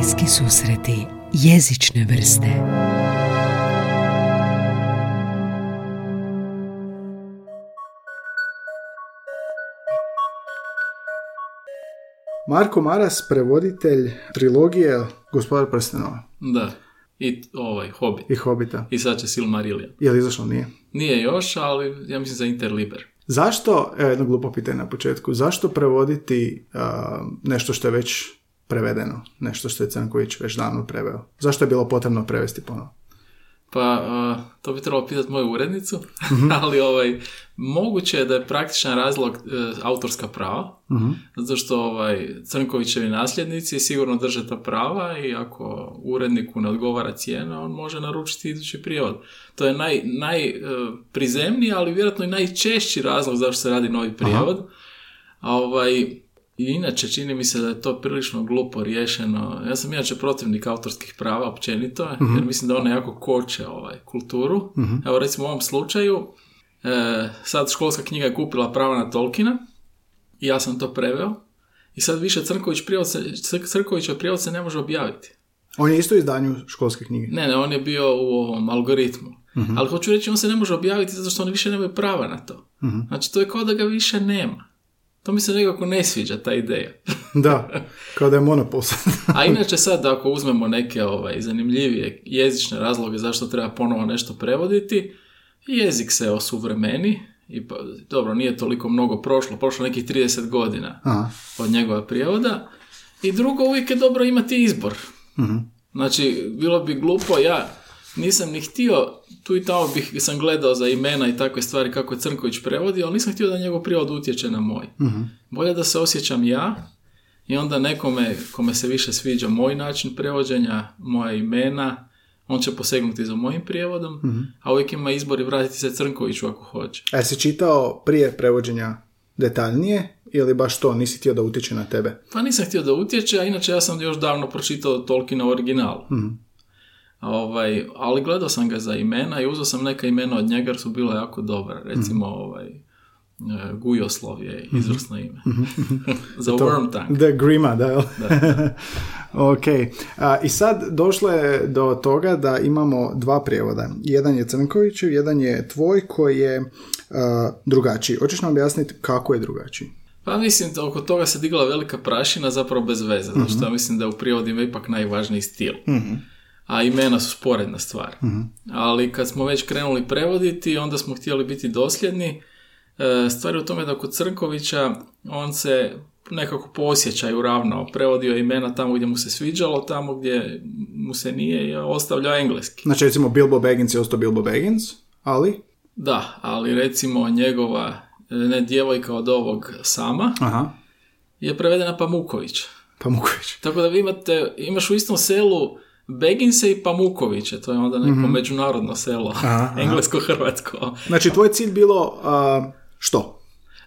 Bliski susreti jezične vrste Marko Maras, prevoditelj trilogije Gospodar prstenova Da. I ovaj, Hobbit. i Hobita. I sad će Silmarillion. Je li izašlo? Nije. Nije još, ali ja mislim za Interliber. Zašto, evo jedno glupo pitanje na početku, zašto prevoditi a, nešto što je već prevedeno, nešto što je Crnković već davno preveo? Zašto je bilo potrebno prevesti ponovo? Pa, uh, to bi trebalo pitati moju urednicu, Mhm. ali ovaj, moguće je da je praktičan razlog uh, autorska prava, Mhm. zato što ovaj, Crnkovićevi nasljednici sigurno drže ta prava i ako uredniku ne odgovara cijena, on može naručiti idući prijevod. To je naj, najprizemniji, ali vjerojatno i najčešći razlog zašto se radi novi prijevod. A ovaj, i inače, čini mi se da je to prilično glupo riješeno. Ja sam inače protivnik autorskih prava općenito, jer mislim da one jako koče ovaj, kulturu. Evo recimo u ovom slučaju, e, sad školska knjiga je kupila prava na Tolkina i ja sam to preveo. I sad više Crnković prijevod se, Cr- Crnkovićev prijevod se ne može objaviti. On je isto u izdanju školske knjige. Ne, ne, on je bio u ovom algoritmu. Ali hoću reći, on se ne može objaviti zato što oni više nemaju prava na to. Znači, to je kao da ga više nema. To mi se nekako ne sviđa, ta ideja. Da, kao da je monopol. A inače sad, ako uzmemo neke ovaj, zanimljivije jezične razloge zašto treba ponovo nešto prevoditi, jezik se osuvremeni, i pa, dobro, nije toliko mnogo prošlo, prošlo nekih 30 godina Aha. od njegova prijevoda. I drugo, uvijek je dobro imati izbor. Mhm. Znači, bilo bi glupo, ja nisam ni htio, tu i tamo bih sam gledao za imena i takve stvari kako je Crnković prevodi, ali nisam htio da njegov prijevod utječe na moj. Mhm. Bolje da se osjećam ja i onda nekome kome se više sviđa moj način prevođenja, moja imena, on će posegnuti za mojim prijevodom, Mhm. a uvijek ima izbor i vratiti se Crnkoviću ako hoće. A jesi čitao prije prevođenja detaljnije ili baš to, nisi htio da utječe na tebe? Pa nisam htio da utječe, a inače ja sam još davno pročitao Tolkiena u originalu. Ovaj, ali gledao sam ga za imena i uzeo sam neka imena od njega jer su bila jako dobra. Recimo ovaj, e, Gujoslov je izvrsno ime. za Wormtongue. The Grima, da, jel? ok. A, I sad došlo je do toga da imamo dva prijevoda. Jedan je Crnkovićev, jedan je tvoj koji je a, drugačiji. Hoćeš nam objasniti kako je drugačiji? Pa mislim da oko toga se digla velika prašina zapravo bez veze, zato što ja mislim da u prijevodima ipak najvažniji stil. A imena su sporedna stvar. Ali kad smo već krenuli prevoditi, onda smo htjeli biti dosljedni. E, Stvar je u tome da kod Crnkovića on se nekako po osjećaju ravnao. Prevodio imena tamo gdje mu se sviđalo, tamo gdje mu se nije je ostavljao engleski. Znači, recimo, Bilbo Baggins je ostao Bilbo Baggins, ali... Da, ali recimo njegova e, ne djevojka od ovog sama Aha, je prevedena Pamuković. Pamuković. Tako da vi imate, imaš u istom selu Beginse i Pamukoviće, to je onda neko međunarodno selo, englesko-hrvatsko. Znači, tvoj cilj bilo a, što?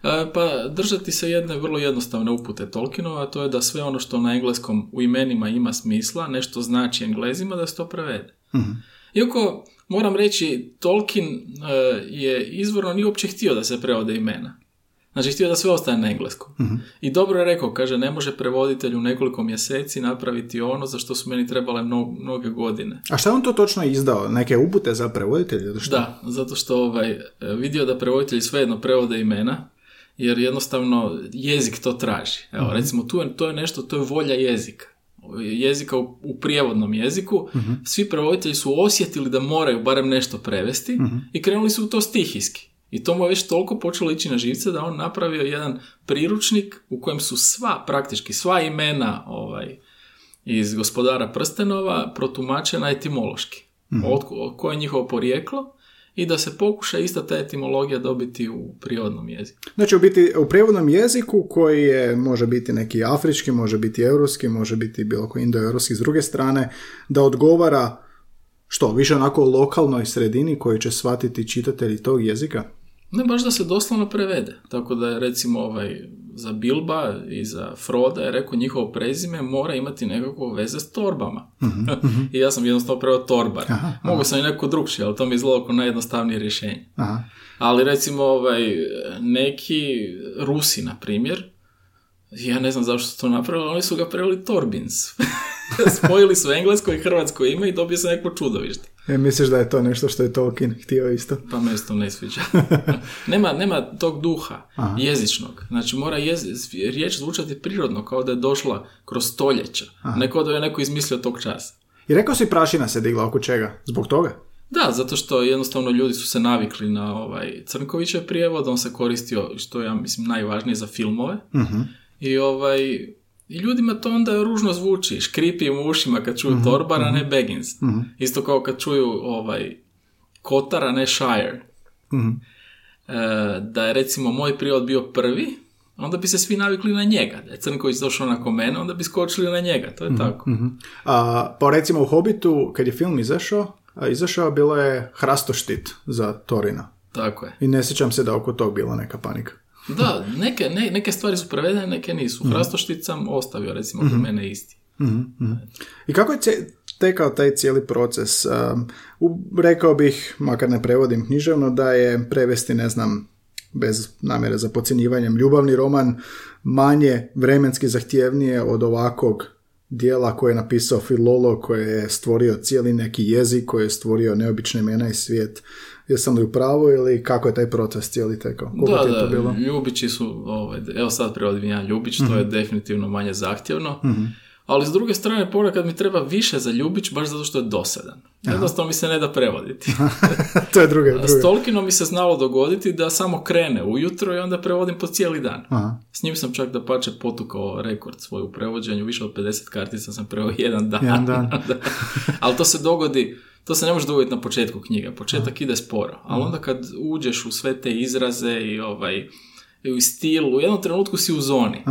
E, Pa držati se jedne vrlo jednostavne upute Tolkienova, a to je da sve ono što na engleskom u imenima ima smisla, nešto znači englezima, da se to prevede. Iako, moram reći, Tolkien e, je izvorno nije uopće htio da se prevode imena. Znači, htio da sve ostane na engleskom. I dobro je rekao, kaže, ne može prevoditelj u nekoliko mjeseci napraviti ono za što su meni trebale mno- mnoge godine. A šta on to točno izdao? Neke upute za prevoditelje ili što? Da, zato što ovaj, vidio da prevoditelji svejedno prevode imena, jer jednostavno jezik to traži. Evo, recimo, tu je, to je nešto, to je volja jezika. Jezika u, u prijevodnom jeziku, svi prevoditelji su osjetili da moraju barem nešto prevesti i krenuli su u to stihijski. I to mu je već toliko počelo ići na živce da on napravio jedan priručnik u kojem su sva, praktički sva imena ovaj, iz gospodara prstenova protumačena etimološki. Od, od koje je njihovo porijeklo i da se pokuša ista ta etimologija dobiti u prirodnom jeziku. Znači, u biti u prijevodnom jeziku koji je, može biti neki afrički, može biti europski, može biti bilo koji indoeuropski s druge strane, da odgovara što, više onako lokalnoj sredini koju će shvatiti čitatelji tog jezika? Ne baš da se doslovno prevede. Tako da je recimo ovaj, za Bilba i za Froda je rekao njihovo prezime mora imati nekakvo veze s torbama. I ja sam jednostavno preveo torbar. Mogao sam i neko drugčije, ali to mi izgledalo kao najjednostavnije rješenje. Aha. Ali recimo ovaj, neki Rusi, na primjer, ja ne znam zašto su to napravili, oni su ga preveli Torbins. Spojili su englesko i hrvatsko ime i dobio se neko čudovište. E, misliš da je to nešto što je Tolkien htio isto? Pa me se to ne sviđa. nema, nema tog duha jezičnog. Znači mora jez, riječ zvučati prirodno, kao da je došla kroz stoljeća. Ne kao da je neko izmislio tog časa. I rekao si prašina se digla oko čega? Zbog toga? Da, zato što jednostavno ljudi su se navikli na ovaj Crnkovićev prijevod, on se koristio, što ja mislim najvažnije za filmove. I ovaj i ljudima to onda ružno zvuči, škripi im u ušima kad čuju Mhm, Torbara, ne Baggins. Isto kao kad čuju ovaj Kotara, ne Shire. Mhm. E, da je recimo moj prijevod bio prvi, onda bi se svi navikli na njega. Da je Crnković došao nakon mene, onda bi skočili na njega. To je Mhm, tako. A, pa recimo u Hobbitu, kad je film izašao, a, izašao bilo je hrastoštit za Torina. Tako je. I ne sjećam se da oko tog bila neka panika. Da, neke, ne, neke stvari su prevedene, neke nisu. Hrastoštit sam ostavio, recimo, kod mene isti. I kako je cije- tekao taj cijeli proces? Um, rekao bih, makar ne prevodim književno, da je prevesti, ne znam, bez namjere za podcjenjivanjem, ljubavni roman manje vremenski zahtjevnije od ovakvog dijela koje je napisao filolog, koji je stvorio cijeli neki jezik, koji je stvorio neobične imena i svijet. Jesam li u pravu ili kako je taj proces cijeli tekao? Koliko Da, je to da, bilo? Ljubići su, ovaj, evo sad prevodim jedan Ljubić, to Mhm. je definitivno manje zahtjevno. Ali s druge strane, ponekad mi treba više za Ljubić, baš zato što je dosadan. Jednostavno mi se ne da prevoditi. to je druge, S druge. Tolkienom mi se znalo dogoditi da samo krene ujutro i onda prevodim po cijeli dan. Aha. S njim sam čak da pače potukao rekord svoj u prevođenju, više od 50 kartica sam preveo jedan dan. Jedan dan. Da. ali to se dogodi, to se ne može dogoditi na početku knjige, početak ide sporo, ali onda kad uđeš u sve te izraze i ovaj i u stilu, u jednom trenutku si u zoni.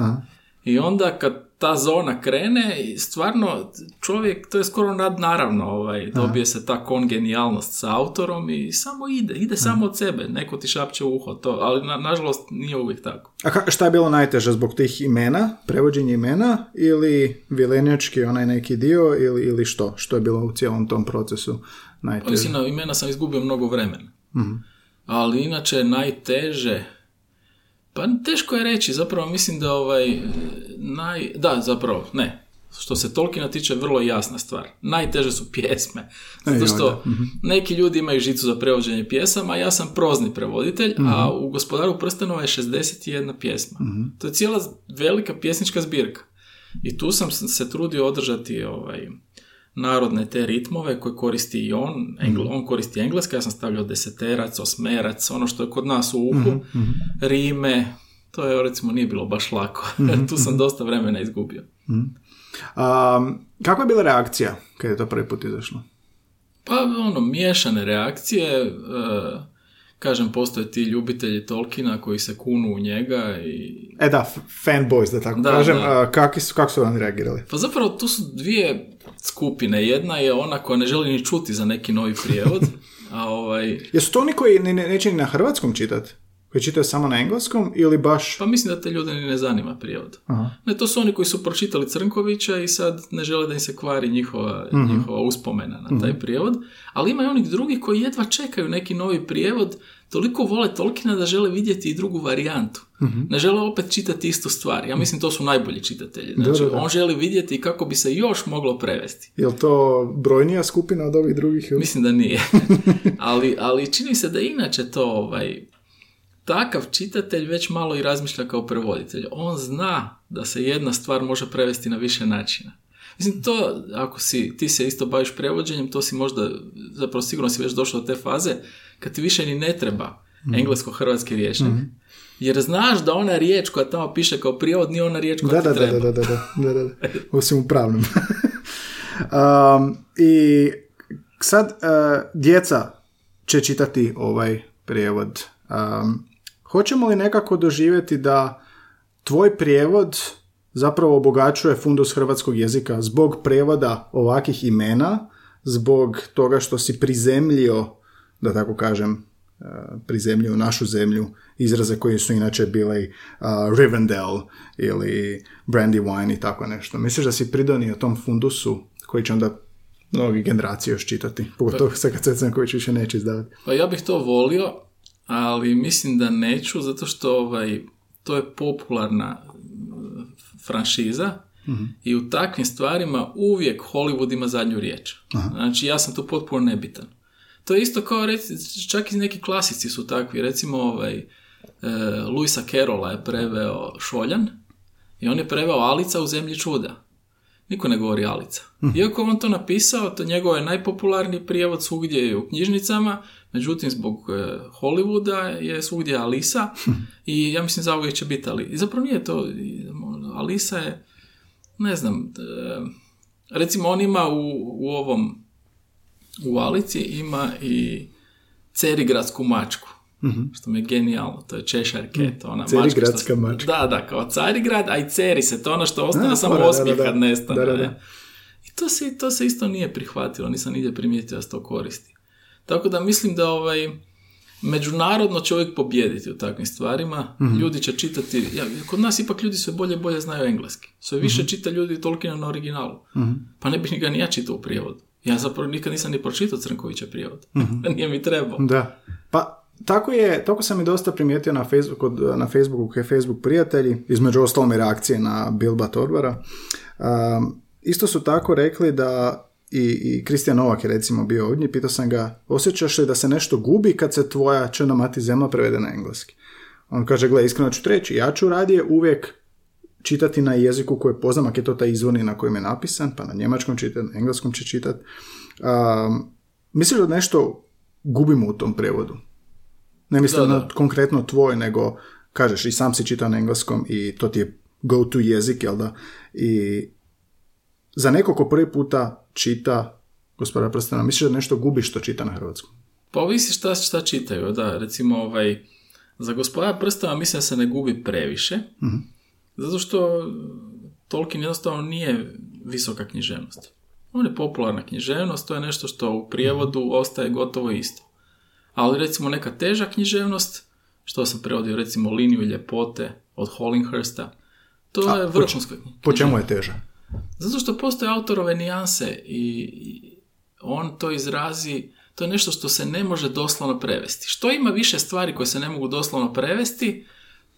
I onda kad ta zona krene, i stvarno čovjek, to je skoro nadnaravno, ovaj, dobije se ta kongenijalnost sa autorom i samo ide, ide samo od sebe, neko ti šapće u uho, to, ali na, nažalost nije uvijek tako. A ka- šta je bilo najteže zbog tih imena, prevođenje imena ili vilenjački onaj neki dio ili, ili što? Što je bilo u cijelom tom procesu najteže? Mislim, na imena sam izgubio mnogo vremena. Ali inače najteže, pa teško je reći, zapravo mislim da ovaj, naj, da zapravo, ne, što se Tolkiena tiče vrlo jasna stvar. Najteže su pjesme. Zato joj, što neki ljudi imaju žicu za prevođenje pjesama, a ja sam prozni prevoditelj, a u Gospodaru prstenova je 61 pjesma. To je cijela velika pjesnička zbirka. I tu sam se trudio održati ovaj, narodne te ritmove koje koristi i on. Engl- On koristi engleska, ja sam stavljao deseterac, osmerac, ono što je kod nas u uhu, rime, to je recimo nije bilo baš lako. tu sam dosta vremena izgubio. A, kakva je bila reakcija kad je to prvi put izašlo? Pa ono, miješane reakcije, e, kažem, postoje ti ljubitelji Tolkiena koji se kunu u njega i... E da, fanboys, da tako Da, kažem. da. Kaki su, kako su oni reagirali? Pa zapravo tu su dvije skupine. Jedna je ona koja ne želi ni čuti za neki novi prijevod, a ovaj... Jesu to oni koji ne, ne, neće ni na hrvatskom čitati? Koji čitaju samo na engleskom ili baš... Pa mislim da te ljude ne zanima prijevod. Aha. Ne, to su oni koji su pročitali Crnkovića i sad ne žele da im se kvari njihova, Mhm. njihova uspomena na taj prijevod. Ali ima i onih drugih koji jedva čekaju neki novi prijevod, toliko vole Tolkiena da žele vidjeti i drugu varijantu. Mhm. Ne žele opet čitati istu stvar. Ja mislim to su najbolji čitatelji. Znači, Da, da, da. on želi vidjeti kako bi se još moglo prevesti. Je li to brojnija skupina od ovih drugih? ili? Mislim da nije. ali, ali čini se da inače to ovaj, takav čitatelj već malo i razmišlja kao prevoditelj. On zna da se jedna stvar može prevesti na više načina. Mislim, to, ako si, ti se isto baviš prevođenjem, to si možda, zapravo sigurno si već došao do te faze, kad ti više ni ne treba englesko-hrvatski rječnik. Jer znaš da ona riječ koja tamo piše kao prijevod nije ona riječ koja Da, ti da, da, treba. da, da, da, da, da, da. Osim u pravnom. um, I sad uh, djeca će čitati ovaj prijevod. Um, hoćemo li nekako doživjeti da tvoj prijevod zapravo obogaćuje fundus hrvatskog jezika zbog prevoda ovakih imena, zbog toga što si prizemljio, da tako kažem, uh, prizemljio našu zemlju izraze koji su inače bili uh, Rivendell ili Brandywine i tako nešto. Misliš da si pridonio tom fundusu koji će onda mnogi generacije još čitati, pogotovo sad kad Cecenković više neće izdavati. Pa ja bih to volio, ali mislim da neću, zato što ovaj, to je popularna mm, franšiza I u takvim stvarima uvijek Hollywood ima zadnju riječ. Znači ja sam tu potpuno nebitan. To je isto kao, reci, čak i neki klasici su takvi. Recimo, ovaj, e, Luisa Carola je preveo Šoljan i on je preveo Alica u zemlji čuda. Niko ne govori Alica. Iako on to napisao, to njegov je najpopularniji prijevod svugdje je u knjižnicama, međutim zbog e, Hollywooda je svugdje Alisa i ja mislim za uvijek će biti Ali. I zapravo nije to, Alisa je, ne znam, e, recimo on ima u, u ovom, u Alici ima i Cerigradsku mačku. Što mi je genijalno, to je Cheshire Cat, ona Cerigradska mačka. mačka. Da, da, kao Carigrad, a i Ceri se, to ono što ostane A, samo osmijeh kad nestane. Da, da, da. I to se, to se isto nije prihvatilo, nisam nigdje primijetio da se to koristi. Tako da mislim da ovaj, međunarodno će uvijek pobijediti u takvim stvarima. Mhm. Ljudi će čitati, ja, kod nas ipak ljudi sve bolje i bolje znaju engleski. Sve Mhm. više čita ljudi Tolkiena na originalu. Pa ne bih ga ni ja čitao u prijevodu. Ja zapravo nikad nisam ni pročitao Crnkovića prijevod. Nije mi trebao. Da. Pa tako je, tako sam i dosta primijetio na Facebooku, na Facebooku Facebook prijatelji, između ostalom i reakcije na Bilba Torbara. Um, isto su tako rekli da i, i Kristijan Novak je recimo bio ovdje, pitao sam ga, osjećaš li da se nešto gubi kad se tvoja črna mati zemlja prevede na engleski? On kaže, gle, iskreno ću ti reći, ja ću radije uvijek čitati na jeziku koji poznam, ako je to taj izvorni na kojem je napisan, pa na njemačkom čitat, na engleskom će čitat. Um, misliš da nešto gubimo u tom prijevodu? Ne mislim Da, na da. konkretno tvoj, nego kažeš i sam si čitao na engleskom i to ti je go to jezik, jel da? I za neko ko prvi puta čita gospodara prstena, misliš da nešto gubi što čita na hrvatskom? Pa ovisi šta, šta čitaju, da, recimo ovaj, za gospodara prstava mislim da se ne gubi previše, zato što Tolkien jednostavno nije visoka književnost. On je popularna književnost, to je nešto što u prijevodu ostaje gotovo isto. Ali recimo neka teža književnost, što sam prevodio recimo liniju ljepote od Hollinghersta, to je po vrhunska. Po čemu je teža? Zato što postoje autorove nijanse i on to izrazi, to je nešto što se ne može doslovno prevesti. Što ima više stvari koje se ne mogu doslovno prevesti,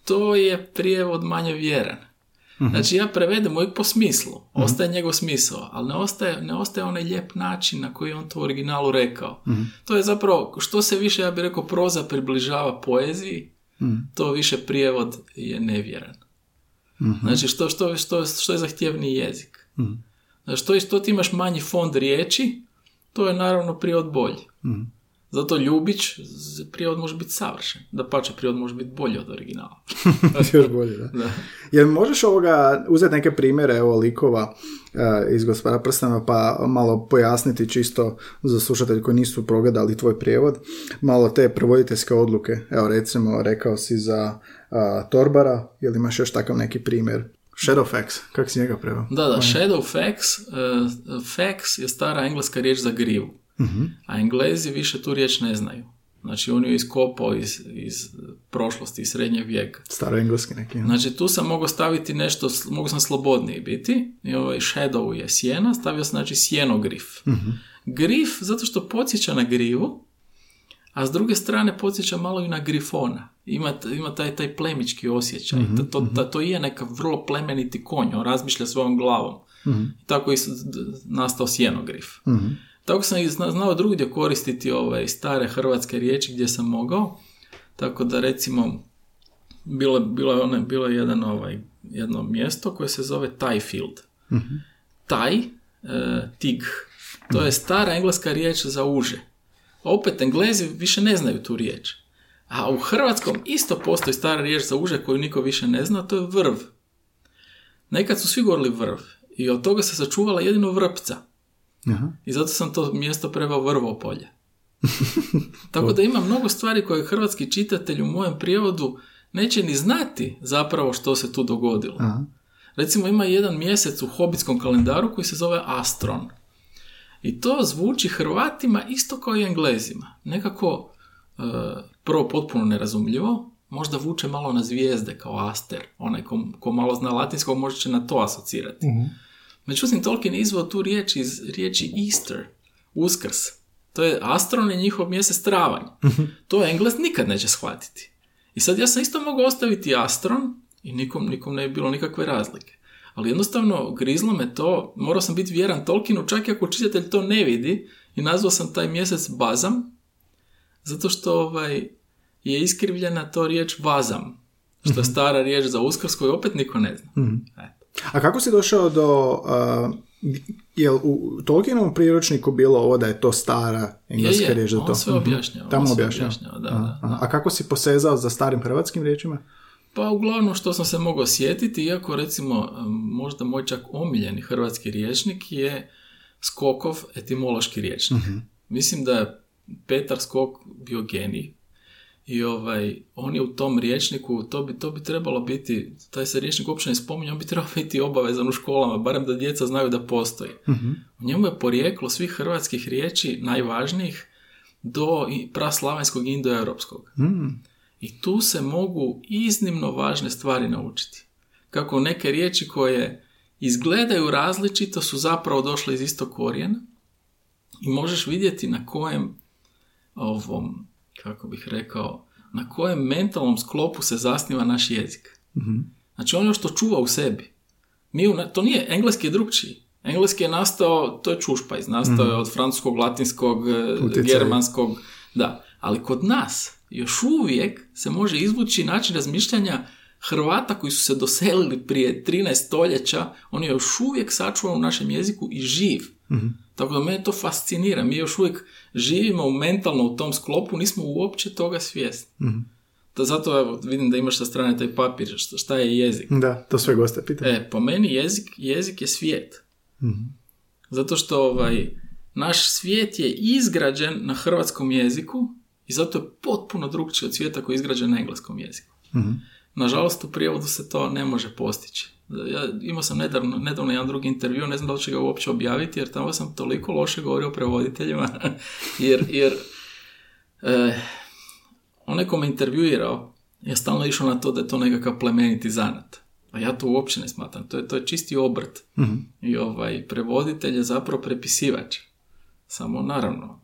to je prijevod manje vjeran. Znači ja prevedem uvijek po smislu, ostaje njegov smisao, ali ne ostaje, ne ostaje onaj lijep način na koji je on to u originalu rekao. To je zapravo, što se više, ja bih rekao, proza približava poeziji, to više prijevod je nevjeran. Znači, što, što, što, što je zahtjevniji jezik. Znači, što, što ti imaš manji fond riječi, to je naravno prijevod bolji. Zato Ljubić, prijevod može biti savršen. Da pače, prijevod može biti bolji od originala. Još bolje, da. Da. Jer možeš ovoga uzeti neke primjere evo, likova eh, iz gospodara prstena pa malo pojasniti čisto za slušatelji koji nisu progledali tvoj prijevod, malo te prevoditeljske odluke. Evo recimo rekao si za a, Torbara, ili imaš još takav neki primjer? Shadowfax, kako si njega preveo? Da, da, Shadowfax, uh, fax je stara engleska riječ za grivu. A englezi više tu riječ ne znaju. Znači, on ju je iskopao iz, iz prošlosti, iz srednjeg vijeka. Staro engleski neki. ne? Znači, tu sam mogao staviti nešto, mogu sam slobodniji biti. I ovaj shadow je sjena, stavio sam znači sjenogrif. Grif, zato što podsjeća na grivu, a s druge strane podsjeća malo i na grifona. Ima, ima taj, taj plemički osjećaj. To, to, da to je neka vrlo plemeniti konj, on razmišlja svojom glavom. I tako je nastao sjenogrif. Tako sam i zna- znao drugdje koristiti ove stare hrvatske riječi gdje sam mogao. Tako da recimo bilo, bilo one, bilo je jedan ovaj, jedno mjesto koje se zove Tajfield. Taj, e, tig, to je stara engleska riječ za uže. Opet, englezi više ne znaju tu riječ. A u hrvatskom isto postoji stara riječ za uže koju niko više ne zna, to je vrv. Nekad su svi govorili vrv i od toga se sačuvala jedino vrpca. Aha. I zato sam to mjesto preveo vrvo polje. Tako da ima mnogo stvari koje hrvatski čitatelj u mojem prijevodu neće ni znati zapravo što se tu dogodilo. Aha. Recimo ima jedan mjesec u hobitskom kalendaru koji se zove Astron. I to zvuči Hrvatima isto kao i Englezima. Nekako e, prvo potpuno nerazumljivo, možda vuče malo na zvijezde kao Aster. Onaj ko, ko malo zna latinskog može će na to asocirati. Međutim, Tolkien je izveo tu riječ iz riječi Easter, uskrs. To je Astron je njihov mjesec travanj. To Englez nikad neće shvatiti. I sad ja sam isto mogao ostaviti Astron i nikom, nikom ne bi bilo nikakve razlike. Ali jednostavno grizlo me to, morao sam biti vjeran Tolkienu, čak i ako čitatelj to ne vidi, i nazvao sam taj mjesec Bazam, zato što ovaj, je iskrivljena to riječ Vazam, što je stara riječ za uskrs koju opet niko ne zna. Eto. A kako si došao do... Uh, jel u Tolkienovom priručniku bilo ovo da je to stara engleska Je, je, riječ za on to? sve Mhm. objašnjava, Tamo objašnjava. objašnjava, da, Aha, da, aha. A kako si posezao za starim hrvatskim riječima? Pa uglavnom što sam se mogao sjetiti, iako recimo možda moj čak omiljeni hrvatski riječnik je Skokov etimološki riječnik. Mislim da je Petar Skok bio genij i ovaj, on je u tom riječniku, to bi, to bi trebalo biti, taj se riječnik uopće ne spominje, on bi trebao biti obavezan u školama, barem da djeca znaju da postoji. U njemu je porijeklo svih hrvatskih riječi najvažnijih do praslavenskog i indoeuropskog. I tu se mogu iznimno važne stvari naučiti. Kako neke riječi koje izgledaju različito su zapravo došle iz istog korijena i možeš vidjeti na kojem ovom, kako bih rekao, na kojem mentalnom sklopu se zasniva naš jezik. Znači ono što čuva u sebi. Mi u, to nije, engleski je drugčiji. Engleski je nastao, to je čušpajz, nastao je od francuskog, latinskog, e, Utjecaj. germanskog, da. Ali kod nas još uvijek se može izvući način razmišljanja Hrvata koji su se doselili prije 13 stoljeća, on je još uvijek sačuvan u našem jeziku i živ. Tako da mene to fascinira. Mi još uvijek živimo mentalno u tom sklopu, nismo uopće toga svjesni. Da zato evo, vidim da imaš sa strane taj papir, šta, šta je jezik. Da, to sve goste pitaju. E, po meni jezik, jezik je svijet. Zato što ovaj, naš svijet je izgrađen na hrvatskom jeziku i zato je potpuno drugčiji od svijeta koji je izgrađen na engleskom jeziku. Nažalost, u prijevodu se to ne može postići. Ja imao sam nedavno, nedavno jedan drugi intervju, ne znam da li će ga uopće objaviti, jer tamo sam toliko loše govorio o prevoditeljima, jer, jer e, onaj ko me intervjuirao je stalno išao na to da je to nekakav plemeniti zanat. A ja to uopće ne smatram. To je, to je čisti obrt. I ovaj prevoditelj je zapravo prepisivač. Samo naravno,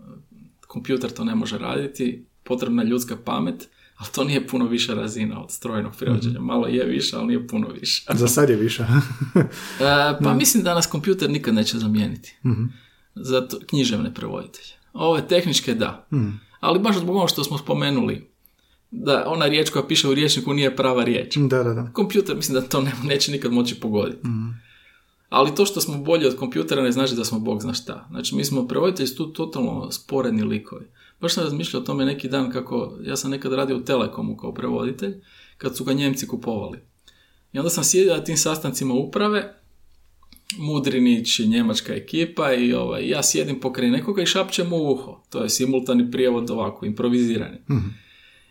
kompjuter to ne može raditi, potrebna je ljudska pamet, ali to nije puno više razina od strojnog prevođenja. Malo je više, ali nije puno više. Za sad je više. E, pa mislim da nas kompjuter nikad neće zamijeniti. Zato književne prevoditelje. Ove tehničke da. Ali baš zbog ono što smo spomenuli, da ona riječ koja piše u riječniku nije prava riječ. da, da, da. Kompjuter mislim da to ne, neće nikad moći pogoditi. Ali to što smo bolji od kompjutera ne znači da smo bog zna šta. Znači mi smo prevoditelji su tu totalno sporedni likovi. Baš sam razmišljao o tome neki dan kako, ja sam nekad radio u Telekomu kao prevoditelj, kad su ga Njemci kupovali. I onda sam sjedio na tim sastancima uprave, Mudrinić, njemačka ekipa i ovaj, ja sjedim pokraj nekoga i šapćem u uho. To je simultani prijevod ovako, improvizirani.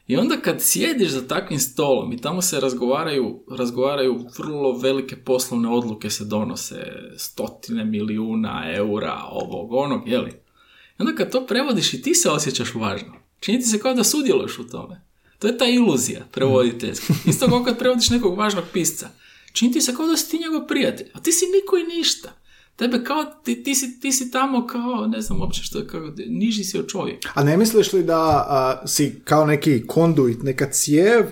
I onda kad sjediš za takvim stolom i tamo se razgovaraju, razgovaraju vrlo velike poslovne odluke se donose, stotine milijuna eura, ovog, onog, jeli? Onda kad to prevodiš i ti se osjećaš važno. Čini ti se kao da sudjeluješ u tome. To je ta iluzija prevoditeljska. Isto kao kad prevodiš nekog važnog pisca. Čini ti se kao da si ti njegov prijatelj, a ti si niko i ništa. Tebe kao, ti, ti, si, ti si tamo kao, ne znam uopće što je, kao, niži si od čovjeka. A ne misliš li da a, si kao neki konduit, neka cijev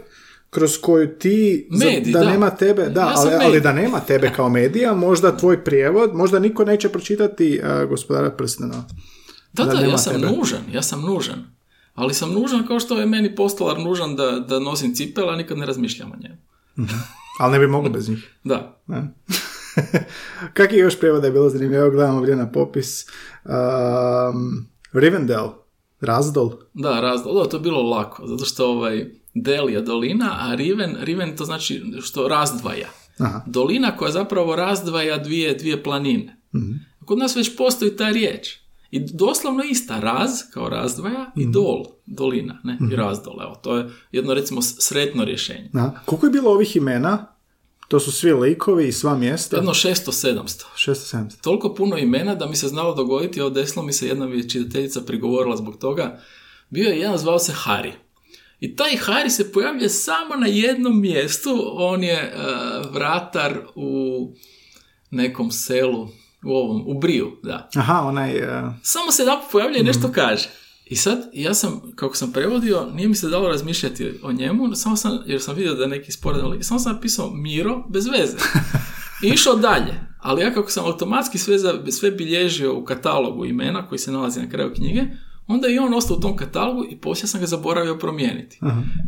kroz koju ti, za- Medij, da, da. nema tebe, da, Ja ali, ali da nema tebe kao medija, možda tvoj prijevod, možda niko neće pročitati a, gospodara prstena. Da, Da ja sam tebe. nužan, ja sam nužan. Ali sam nužan kao što je meni postolar nužan da, da nosim cipela, a nikad ne razmišljam o njemu. Ali ne bi mogao bez njih. Da. Ne? Kak je još prijevod da je bilo zanimljivo? Evo gledamo ovdje na popis. Um, Rivendell, Razdol. Da, razdol. Da, to je bilo lako, zato što ovaj, Del je dolina, a Riven, Riven to znači što razdvaja. Aha. Dolina koja zapravo razdvaja dvije, dvije planine. Kod nas već postoji ta riječ. I doslovno ista, raz kao razdvaja i dol, dolina, ne, i razdol. Evo, to je jedno recimo sretno rješenje. Aha. Koliko je bilo ovih imena? To su svi likovi i sva mjesta? Jedno 600-700. 670. toliko puno imena da mi se znalo dogoditi, evo desilo mi se jedna mi čitateljica prigovorila zbog toga, bio je jedan zvao se Hari. I taj Hari se pojavlja samo na jednom mjestu, on je e, vratar u nekom selu, u ovom, u Briju, da. Aha, onaj... uh, Samo se jedan pojavlja i nešto kaže. I sad, ja sam, kako sam prevodio, nije mi se dalo razmišljati o njemu, samo sam, jer sam vidio da je neki sporedan samo sam napisao Miro bez veze. I išao dalje. Ali ja kako sam automatski sve, za, sve bilježio u katalogu imena koji se nalazi na kraju knjige, onda je i on ostao u tom katalogu i poslije sam ga zaboravio promijeniti.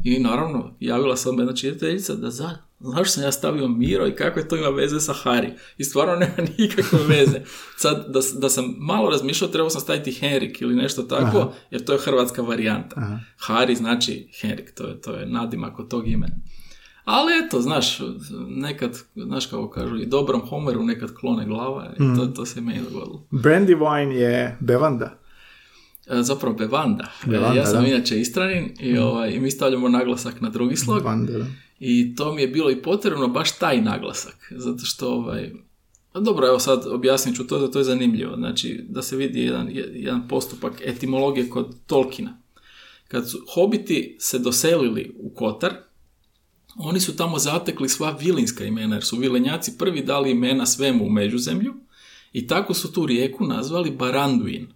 I naravno, javila sam jedna čitateljica da za, zašto sam ja stavio Miro i kakve to ima veze sa Hari. I stvarno nema nikakve veze. Sad, da, da sam malo razmišljao, trebao sam staviti Henrik ili nešto tako, jer to je hrvatska varijanta. Aha. Hari znači Henrik, to je, to je nadimak od tog imena. Ali eto, znaš, nekad, znaš kako kažu, i dobrom Homeru nekad klone glava i to, to se meni dogodilo. Brandywine je bevanda. E, Zapravo Bevanda. E, Bevanda, ja sam da. inače istranin i, ovaj, i mi stavljamo naglasak na drugi slog. Bevanda, da. I to mi je bilo i potrebno baš taj naglasak. Zato što, ovaj, a dobro, evo sad objasnit ću to, da to je zanimljivo. Znači, da se vidi jedan, jedan postupak etimologije kod Tolkina. Kad su hobiti se doselili u Kotar, oni su tamo zatekli sva vilinska imena, jer su vilenjaci prvi dali imena svemu u međuzemlju i tako su tu rijeku nazvali Baranduin.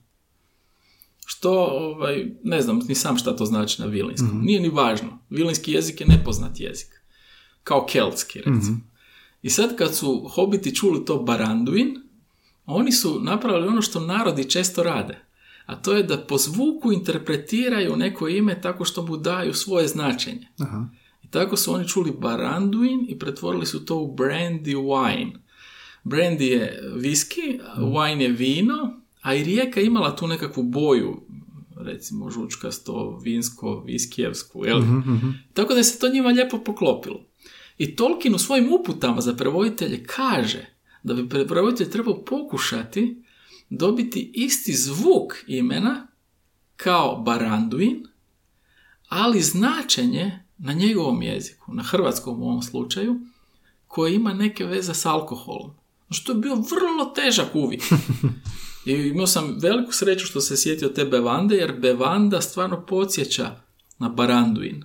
Što, ovaj, ne znam ni sam šta to znači na vilinskom. Nije ni važno. Vilinski jezik je nepoznat jezik. Kao keltski, recimo. I sad kad su hobiti čuli to Baranduin, oni su napravili ono što narodi često rade. A to je da po zvuku interpretiraju neko ime tako što mu daju svoje značenje. Aha. I tako su oni čuli Baranduin i pretvorili su to u brandy wine. Brandy je viski, a wine je vino, a i rijeka je imala tu nekakvu boju, recimo žučkasto, vinsko, viskijevsku, jel? Tako da se to njima lijepo poklopilo. I Tolkien u svojim uputama za prevoditelje kaže da bi prevoditelj trebao pokušati dobiti isti zvuk imena kao Baranduin, ali značenje na njegovom jeziku, na hrvatskom u ovom slučaju, koje ima neke veze s alkoholom. Što je bio vrlo težak uvijek. I imao sam veliku sreću što se sjetio te bevande, jer bevanda stvarno podsjeća na baranduin.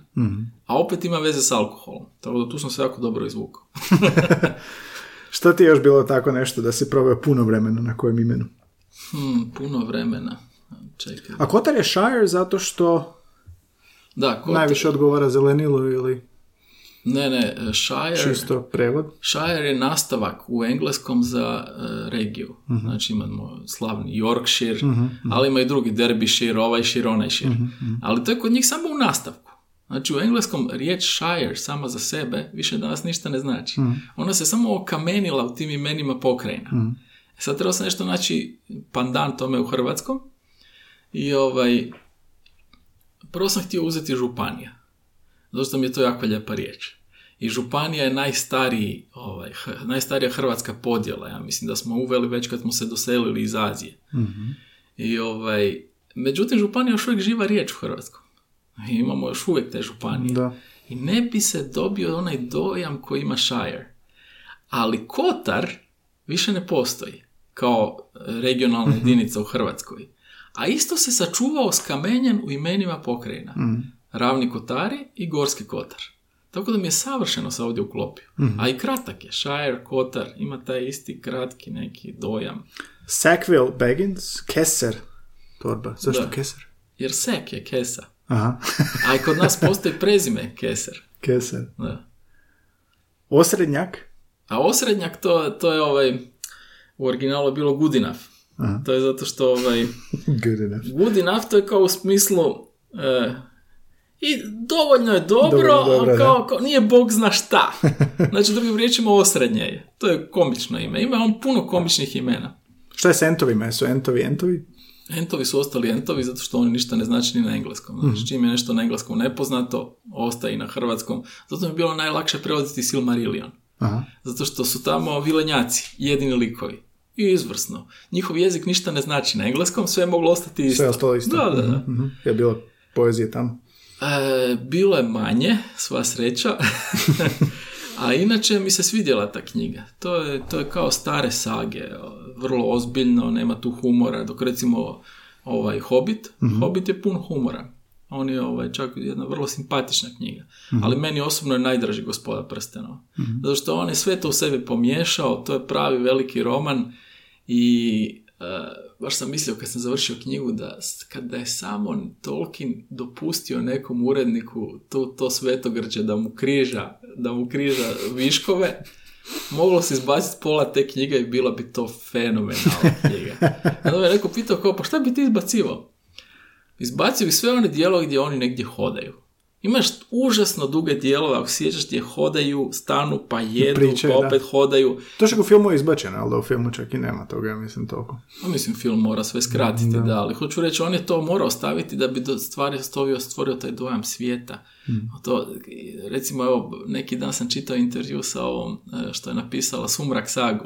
A opet ima veze s alkoholom. Tako da tu sam se jako dobro izvukao. Što ti je još bilo tako nešto da si proveo puno vremena na kojem imenu? Hmm, puno vremena. Čekaj. A Kotar je Shire zato što Da, ko najviše odgovara zelenilu ili Ne, ne, Shire... čisto prevod. Shire je nastavak u engleskom za e, regiju. Znači imamo slavni Yorkshire, ali ima i drugi Derbyshire, ovaj shire, onaj shire. Ali to je kod njih samo u nastavku. Znači u engleskom riječ Shire sama za sebe više danas ništa ne znači. Ona se samo okamenila u tim imenima pokrajina. E Sad treba se nešto naći pandan tome u hrvatskom. I ovaj, prvo sam htio uzeti županija. Zato što mi je to jako lijepa riječ. I županija je najstariji, ovaj, najstarija hrvatska podjela. Ja mislim da smo uveli već kad smo se doselili iz Azije. I ovaj, međutim, županija je još uvijek živa riječ u Hrvatskom. I imamo još uvijek te županije. Da. I ne bi se dobio onaj dojam koji ima Shire. Ali Kotar više ne postoji kao regionalna jedinica u Hrvatskoj. A isto se sačuvao skamenjen u imenima pokrajina. Ravni Kotari i Gorski Kotar. Tako da mi je savršeno se ovdje uklopio. A i kratak je. Shire, Kotar, ima taj isti kratki neki dojam. Sackville Baggins, Keser, torba. Zašto Da. Keser? Jer Sek je Kesa. Aha, A i kod nas postoji prezime Keser. Keser. Da. Osrednjak? A osrednjak to, to je ovaj, u originalu je bilo good enough. To je zato što ovaj, Good enough. good enough to je kao u smislu e, i dovoljno je dobro, Dovoljno dobro, ali kao, kao nije bog zna šta. Znači drugim riječima osrednje je. To je komično ime. Ima on puno komičnih imena. Šta je s entovima? Jesu entovi entovi? Entovi su ostali entovi zato što oni ništa ne znači ni na engleskom. Znači, čim je nešto na engleskom nepoznato, ostaje i na hrvatskom. Zato mi je bilo najlakše prevoditi Silmarillion. Aha. Zato što su tamo vilenjaci, jedini likovi. I izvrsno. Njihov jezik ništa ne znači na engleskom, sve je moglo ostati isto. Sve je ostalo isto. Da, da, da. Mhm. Je bilo poezije tamo. E, bilo je manje, sva sreća. A inače mi se svidjela ta knjiga. To je, to je kao stare sage, vrlo ozbiljno, nema tu humora, dok recimo ovaj Hobbit, Hobbit je pun humora. On je ovaj, čak jedna vrlo simpatična knjiga. Ali meni osobno je najdraži gospoda prstenova. Zato što on je sve to u sebi pomiješao, to je pravi veliki roman i e, baš sam mislio kad sam završio knjigu da kada je samo Tolkien dopustio nekom uredniku to, to svetogrđe da mu križa, da mu križa viškove, moglo se izbaciti pola te knjige i bila bi to fenomenalna knjiga. Onda me neko pitao kao, pa šta bi ti izbacivao? Izbacio bi sve one dijelove gdje oni negdje hodaju. Imaš užasno duge dijelove, ako sjećaš gdje hodaju, stanu, pa jedu, Pričaju, pa da. opet hodaju. To što u filmu je izbačeno, ali da u filmu čak i nema toga, ja mislim toliko. No, mislim, film mora sve skratiti, da. ali hoću reći, on je to morao staviti da bi do stvari stvorio, stvorio taj dojam svijeta. To, recimo, evo, neki dan sam čitao intervju sa ovom, e, što je napisala Sumrak sagu,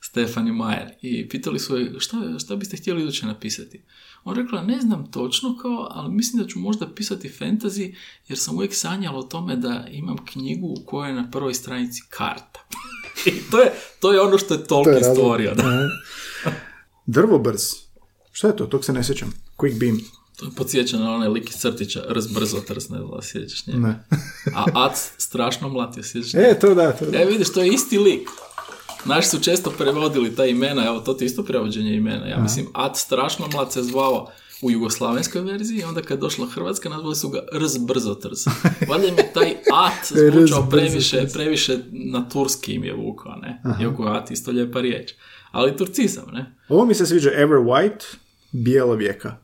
Stefani Majer, i pitali su je, šta, šta biste htjeli iduće napisati? On rekla, ne znam točno, kao, ali mislim da ću možda pisati fantasy, jer sam uvijek sanjala o tome da imam knjigu u kojoj je na prvoj stranici karta. I to je, to je ono što je Tolkien razlog. stvorio. Da. Drvobrz. Šta je to? Tog se ne sjećam. Quick Beam. To me podsjeća na onaj lik iz crtića, rs brzo trs, ne znam sjećaš njega. Ne. A Ac strašno mlatio, sjećaš njega? E, to da, to da. E, vidiš, to je isti lik. Naši su često prevodili ta imena, evo, to ti isto prevođenje imena. Ja mislim, Ac strašno mlat se zvao u jugoslavenskoj verziji, onda kad je došla Hrvatska, nazvali su ga Rs brzo trs. Valjda im je taj At zvučao previše, previše na turski im je vukao, ne? Iako je At isto lijepa riječ. Ali turcizam, ne? Ovo mi se sviđa Ever White, bijela vijeka.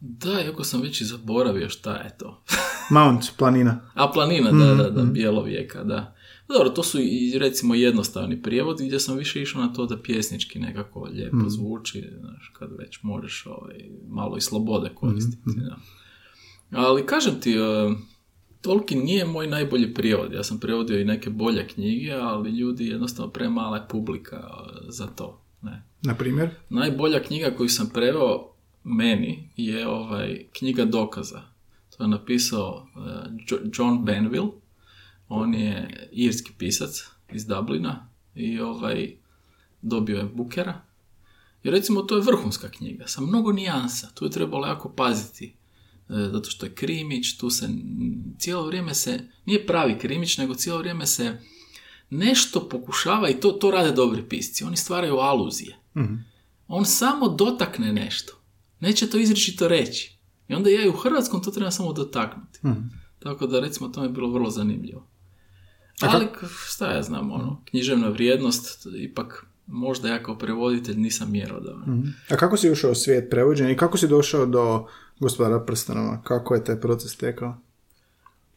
Da, iako sam već i zaboravio šta je to. Mount, planina. A planina, da, da, da, bijelo vijeka, da. Dobro, to su i recimo jednostavni prijevodi gdje sam više išao na to da pjesnički nekako lijepo zvuči, znaš, kad već možeš ovaj, malo i slobode koristiti. Da. Ali kažem ti, uh, Tolkien nije moj najbolji prijevod. Ja sam prevodio i neke bolje knjige, ali ljudi jednostavno premala je publika eh, za to. Ne. Na primjer? Najbolja knjiga koju sam preveo meni je ovaj knjiga dokaza. To je napisao eh, Jo- John Benville. On je irski pisac iz Dublina i ovaj dobio je Bukera. I recimo to je vrhunska knjiga sa mnogo nijansa. Tu je trebalo jako paziti. E, zato što je krimić, tu se cijelo vrijeme se, nije pravi krimić, nego cijelo vrijeme se nešto pokušava i to, to rade dobri pisci. Oni stvaraju aluzije. On samo dotakne nešto. Neće to izričito reći. I onda ja i u hrvatskom to treba samo dotaknuti. Tako da recimo to mi je bilo vrlo zanimljivo. Ali šta ja znam, ono, književna vrijednost, ipak možda ja kao prevoditelj nisam mjerodavan. A kako si ušao u svijet prevođenja i kako si došao do gospodara prstenova? Kako je taj proces tekao?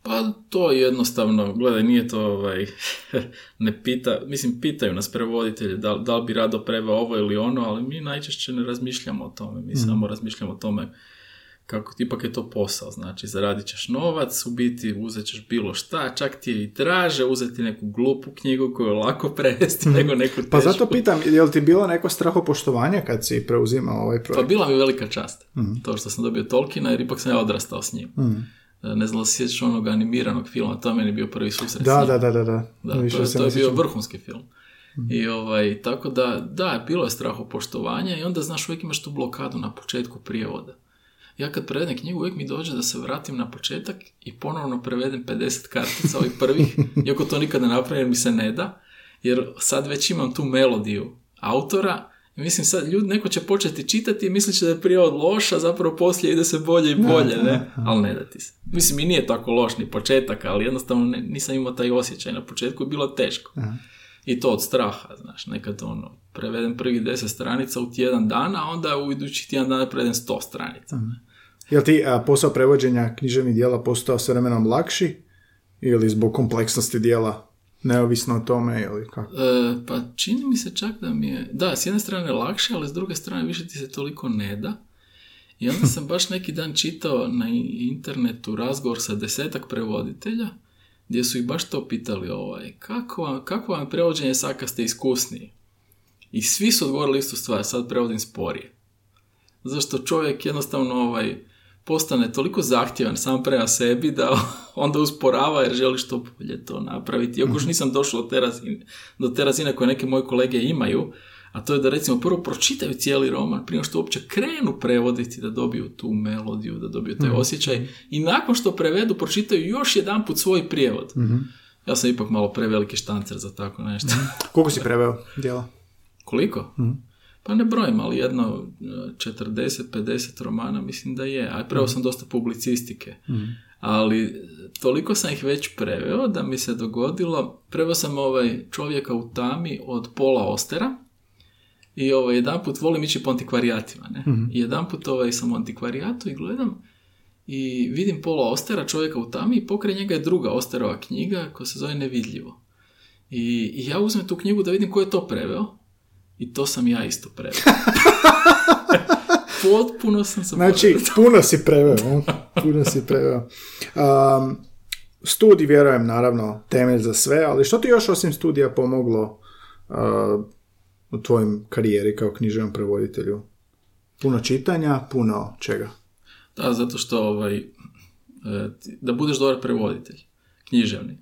Pa to je jednostavno, gledaj, nije to ovaj, ne pita, mislim, pitaju nas prevoditelji da, da li bi rado preveo ovo ili ono, ali mi najčešće ne razmišljamo o tome, mi samo razmišljamo o tome kako ipak je to posao, znači zaradit ćeš novac, u biti uzet ćeš bilo šta, čak ti je i draže uzeti neku glupu knjigu koju je lako prevesti nego neku tešku. Pa zato pitam, je li ti bilo neko strahopoštovanje kad si preuzimao ovaj Pa projekt? bila mi velika čast, to što sam dobio Tolkiena jer ipak sam ja odrastao s njim. E, Ne znam sjećaš onog animiranog filma, to je meni bio prvi susret s Da, njim. da, da, da, da. Da, Više to, je- to je bio vrhunski film. I ovaj, tako da, da, bilo je strahopoštovanja i onda, znaš, uvijek imaš tu blokadu na početku prijevoda. Ja kad prevedem knjigu, uvijek mi dođe da se vratim na početak i ponovno prevedem 50 kartica ovih prvih, iako to nikad ne napravim jer mi se ne da, jer sad već imam tu melodiju autora i mislim sad, ljudi, neko će početi čitati i mislit će da je prijevod loš, a zapravo poslije ide se bolje i bolje, ne? Ali ne da ti se. Mislim, i nije tako loš ni početak, ali jednostavno ne- nisam imao taj osjećaj. Na početku je bilo teško. I to od straha, znaš, nekad ono, prevedem prvih deset stranica u tjedan dana, a onda u idući tjedan dana prevedem sto stranica. Jel ti a, posao prevođenja književnih dijela postao s vremenom lakši ili zbog kompleksnosti dijela neovisno o tome ili kako? E, pa čini mi se čak da mi je, da, s jedne strane lakše, ali s druge strane više ti se toliko ne da. I onda sam baš neki dan čitao na internetu razgovor sa desetak prevoditelja, gdje su ih baš to pitali, ovaj, kako vam, kako vam je prevođenje sad kad ste iskusniji? I svi su odgovorili istu stvar, sad prevodim sporije. Zašto čovjek jednostavno ovaj, postane toliko zahtjevan sam prema sebi da onda usporava jer želi što bolje to napraviti. Iako još nisam došao do te razine, do te razine koje neke moje kolege imaju, a to je da recimo prvo pročitaju cijeli roman prije što uopće krenu prevoditi da dobiju tu melodiju, da dobiju taj osjećaj i nakon što prevedu pročitaju još jedanput svoj prijevod. Ja sam ipak malo preveliki štancer za tako nešto. Koliko si preveo dijela? Koliko? Pa ne brojim, ali jedno 40-50 romana mislim da je. A preveo sam dosta publicistike. Ali toliko sam ih već preveo da mi se dogodilo, preveo sam ovaj čovjeka u tami od Pola Ostera i ovaj, jedan put volim ići po antikvarijatima. Ne? I jedan put ovaj, sam u antikvarijatu i gledam i vidim Pola Ostera, čovjeka u tami i pokraj njega je druga Osterova knjiga koja se zove Nevidljivo. I, I ja uzmem tu knjigu da vidim ko je to preveo i to sam ja isto preveo. Potpuno sam se Znači, puno si preveo. Puno si preveo. Um, studij, vjerujem, naravno, temelj za sve, ali što ti još osim studija pomoglo uh, u tvojim karijeri kao književnom prevoditelju? Puno čitanja, puno čega? Da, zato što ovaj, e, da budeš dobar prevoditelj, književni,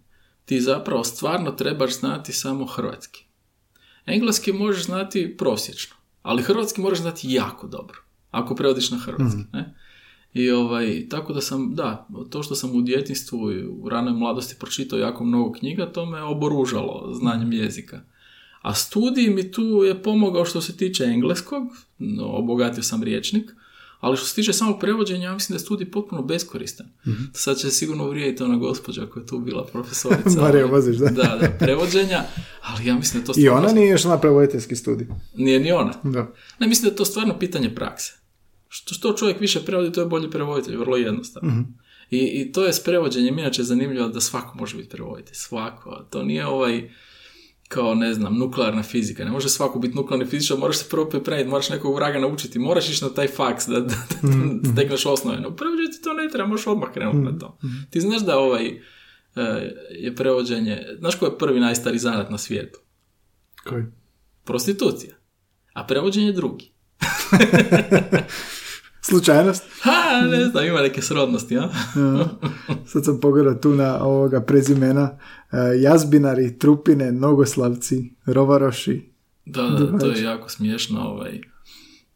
ti zapravo stvarno trebaš znati samo hrvatski. Engleski možeš znati prosječno, ali hrvatski moraš znati jako dobro, ako prevodiš na hrvatski. Ne? I ovaj, tako da sam, da, to što sam u djetinstvu i u ranoj mladosti pročitao jako mnogo knjiga, to me oboružalo znanjem jezika. A studij mi tu je pomogao što se tiče engleskog, no, obogatio sam riječnik, ali što se tiče samog prevođenja, ja mislim da je studij potpuno beskoristan. Sad će sigurno uvrijediti ona gospođa koja je tu bila profesorica. Marija Vozić, da. Da, da, prevođenja, ali ja mislim da to I stvarno... ona nije išla na prevoditeljski studij. Nije ni ona. Da. Ne, mislim da je to stvarno pitanje prakse. Što, što čovjek više prevodi, to je bolji prevoditelj, vrlo jednostavno. I, I to je s prevođenjem, inače zanimljivo da svako može biti prevoditelj, svako. To nije ovaj, kao ne znam, nuklearna fizika. Ne može svako biti nuklearni fizičar, moraš se prvo pripremiti, moraš nekog vraga naučiti, moraš ići na taj faks da, da, da, da stekneš osnove. No, prevođenje ti to ne treba, možeš odmah krenuti na to. Ti znaš da ovaj e, je prevođenje, znaš ko je prvi najstari zanat na svijetu? Koji? Prostitucija. A prevođenje je drugi. Slučajnost? Ha, ne znam, ima neke srodnosti, a? Sad sam pogledao tu na ovoga prezimena. E, jazbinari, trupine, nogoslavci, rovaroši. Da, da, to je jako smiješno, ovaj...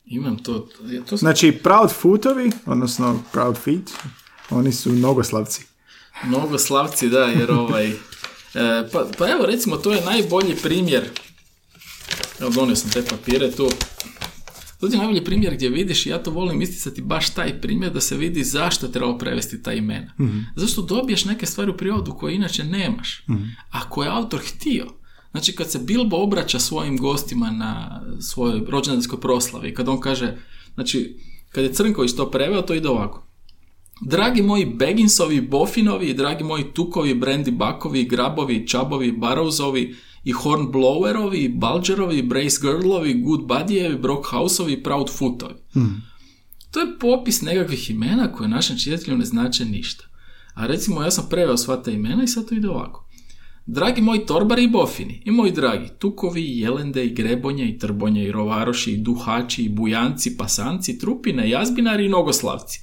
Imam to, ja to sam... Znači, proud footovi, odnosno proud feet, oni su nogoslavci. Mnogo slavci, da, jer ovaj... E, pa, pa evo, recimo, to je najbolji primjer. Evo, donio sam te papire tu. To je najbolji primjer gdje vidiš, ja to volim isticati baš taj primjer, da se vidi zašto je trebalo prevesti ta imena. Zašto dobiješ neke stvari u prirodu koje inače nemaš, a koje je autor htio. Znači, kad se Bilbo obraća svojim gostima na svojoj rođendanskoj proslavi, kad on kaže, znači, kad je Crnković to preveo, to ide ovako. Dragi moji Begginsovi, Bofinovi, dragi moji Tukovi, Brandy Bakovi, Grabovi, Čabovi, Barrowsovi i Hornblowerovi, Balgerovi, Brace Girdlovi, Good Buddijevi, Brockhouseovi, Proud Footovi. To je popis nekakvih imena koje našem čitatelju ne znače ništa. A recimo ja sam preveo sva ta imena i sad to ide ovako. Dragi moji torbari i bofini, i moji dragi tukovi, i jelende, i grebonje, i trbonje, i rovaroši, i duhači, i bujanci, pasanci, trupine, jazbinari i nogoslavci.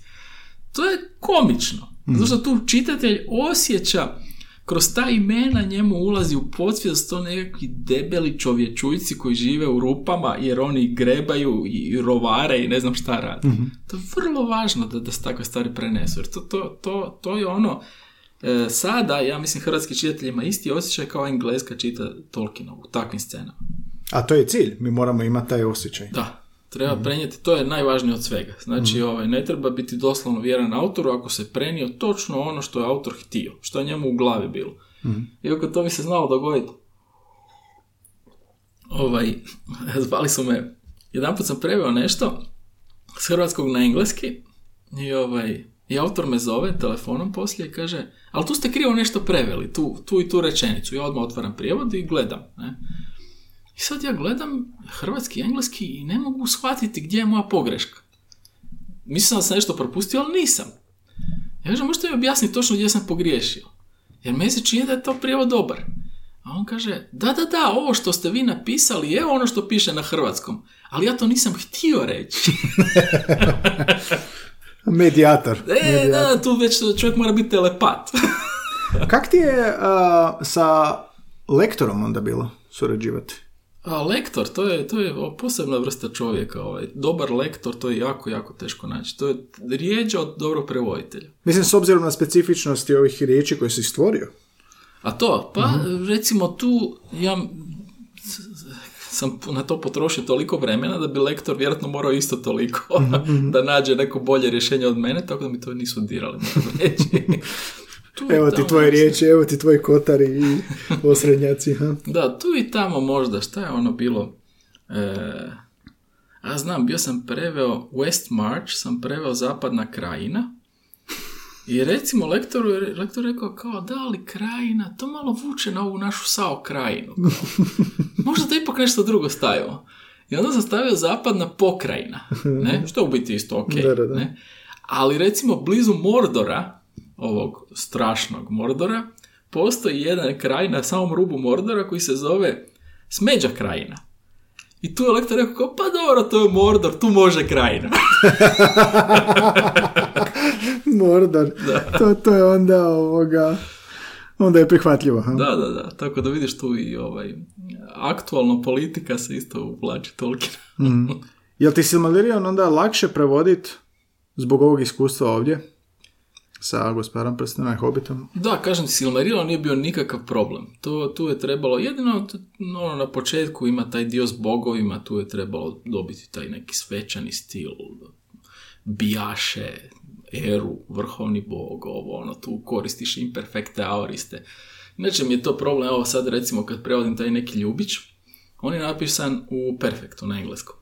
To je komično. Zato što tu čitatelj osjeća kroz ta imena njemu ulazi u podsvijest to nekakvi debeli čovječujci koji žive u rupama jer oni grebaju i rovare i ne znam šta rade. To je vrlo važno da, da se takve stvari prenesu. Jer to, to, to, to je ono e, sada, ja mislim, hrvatski čitatelj ima isti osjećaj kao engleska čita Tolkiena u takvim scenama. A to je cilj, mi moramo imati taj osjećaj. Da, treba prenijeti, to je najvažnije od svega. Znači, ovaj, ne treba biti doslovno vjeran autoru ako se prenio točno ono što je autor htio, što je njemu u glavi bilo. Iako to mi se znalo dogoditi. Ovaj, zvali su me, jedanput sam preveo nešto s hrvatskog na engleski i ovaj, i autor me zove telefonom poslije i kaže, ali tu ste krivo nešto preveli, tu, tu i tu rečenicu. Ja odmah otvaram prijevod i gledam. Ne? I sad ja gledam hrvatski i engleski i ne mogu shvatiti gdje je moja pogreška. Mislim da sam nešto propustio, ali nisam. Ja kažem, možete mi objasniti točno gdje sam pogriješio? Jer meni se čini da je to prijevod dobar. A on kaže, da, da, da, ovo što ste vi napisali je ono što piše na hrvatskom, ali ja to nisam htio reći. Medijator. E, da, tu već čovjek mora biti telepat. Kak ti je sa lektorom onda bilo surađivati? A lektor, to je, to je posebna vrsta čovjeka. Ovaj. Dobar lektor, to je jako, jako teško naći. To je rijeđe od dobrog prevoditelja. Mislim, s obzirom na specifičnosti ovih riječi koje si stvorio. A to, pa recimo tu ja sam na to potrošio toliko vremena da bi lektor vjerojatno morao isto toliko da nađe neko bolje rješenje od mene, tako da mi to nisu dirali, reći. Tu Evo ti tvoje riječi, evo ti tvoji kotari i osrednjaci. Ha? Da, tu i tamo možda, šta je ono bilo? E, a znam, bio sam preveo West March, sam preveo zapadna krajina. I recimo lektoru, je- lektor rekao kao da, ali krajina, to malo vuče na ovu našu sao krajinu. kao. Možda da ipak nešto drugo stavimo. I onda sam stavio zapadna pokrajina, ne? što je u biti isto ok. Da, da, da. Ne? Ali recimo blizu Mordora, ovog strašnog Mordora, postoji jedan kraj na samom rubu Mordora koji se zove Smeđa krajina. I tu je lektor rekao, kao, pa dobro, to je Mordor, tu može krajina. Mordor. To, to je onda ovoga... Onda je prihvatljivo. Ha? da, da, da. Tako da vidiš tu i ovaj, aktualno politika se isto uvlači Tolkien. Jel ti Silmarillion onda lakše prevodit zbog ovog iskustva ovdje? Sa gospodarom prstena i Hobbitom? Da, kažem ti, Silmarillion nije bio nikakav problem. To, tu je trebalo, jedino ono, na početku ima taj dio s bogovima, tu je trebalo dobiti taj neki svečani stil, bijaše, eru, vrhovni bog, ovo, ono, tu koristiš imperfekte aoriste. Inače mi je to problem, evo sad recimo kad prevodim taj neki ljubić, on je napisan u perfektu na engleskom.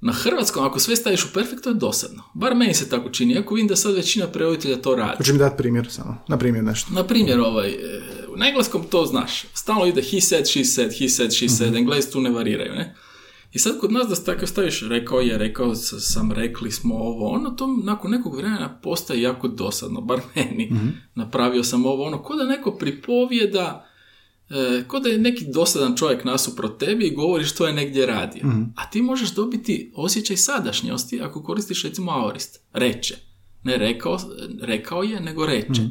Na hrvatskom, ako sve staviš u perfektu, je dosadno. Bar meni se tako čini, ako vidim da sad većina prevoditelja to radi. Hoće mi dati primjer samo. Na primjer nešto. Na primjer, ovaj, e, na engleskom to znaš. Stalno ide he said, she said, he said, she said. Englezi tu ne variraju, ne? I sad kod nas da tako staviš rekao je, rekao sam, rekli smo ovo, ono, to nakon nekog vremena postaje jako dosadno, bar meni. Napravio sam ovo, ono, ko da neko pripovijeda, e, ko da je neki dosadan čovjek nasuprot tebi i govori što je negdje radio. A ti možeš dobiti osjećaj sadašnjosti ako koristiš recimo aorist. Reče. Ne rekao, rekao je, nego reče.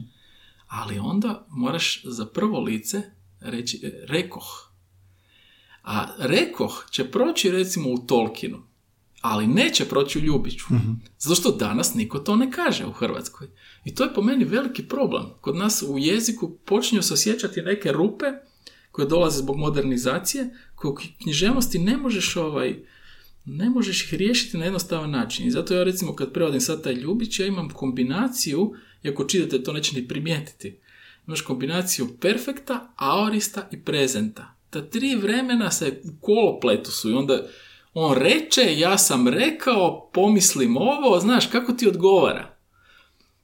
Ali onda moraš za prvo lice reći e, rekoh. A rekoh će proći recimo u Tolkienu, ali neće proći u Ljubiću. Zato što danas niko to ne kaže u Hrvatskoj. I to je po meni veliki problem. Kod nas u jeziku počinju se osjećati neke rupe koje dolaze zbog modernizacije, koje u književnosti ne možeš ovaj, ne možeš ih riješiti na jednostavan način. I zato ja recimo kad prevodim sad taj Ljubić, ja imam kombinaciju, ako čitate to neće ni primijetiti, imaš kombinaciju perfekta, aorista i prezenta. Ta tri vremena se u kolopletu su i onda on reče, ja sam rekao, pomislim ovo, znaš, kako ti odgovara?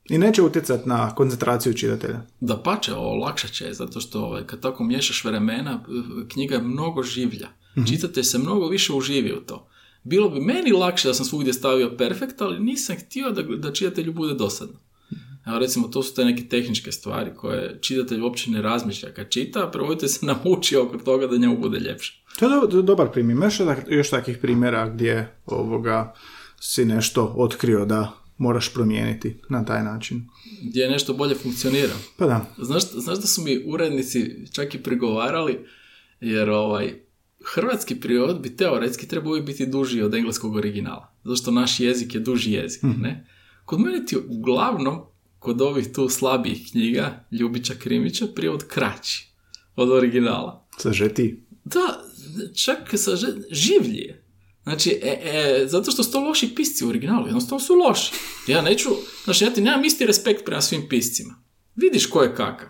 I neće utjecat na koncentraciju čitatelja. Da pače, olakšat će, zato što ovaj, kad tako miješaš vremena, eh, knjiga je mnogo življa. Čitatelj se mnogo više uživi u to. Bilo bi meni lakše da sam svugdje stavio perfekt, ali nisam htio da, da čitatelju bude dosadno. Evo recimo, to su te neke tehničke stvari koje čitatelj uopće ne razmišlja kad čita, a prevoditelj se namuči oko toga da njemu bude ljepše. To je do- do- dobar primjer. Imaš još takvih primjera gdje ovoga si nešto otkrio da moraš promijeniti na taj način. Gdje nešto bolje funkcionira. Pa da. Znaš, znaš da su mi urednici čak i prigovarali, jer ovaj, hrvatski prijevod bi teoretski trebao uvijek biti duži od engleskog originala. Zato što naš jezik je duži jezik, ne? Kod mene ti uglavnom, kod ovih tu slabijih knjiga, Ljubića Krimića, prijevod kraći od originala. Sažeti. Da, čak sa ž- življi je. Znači, e, e, zato što su to loši pisci u originalu, jednostavno su loši. Ja neću, znači ja ti nemam isti respekt prema svim piscima. Vidiš ko je kakav.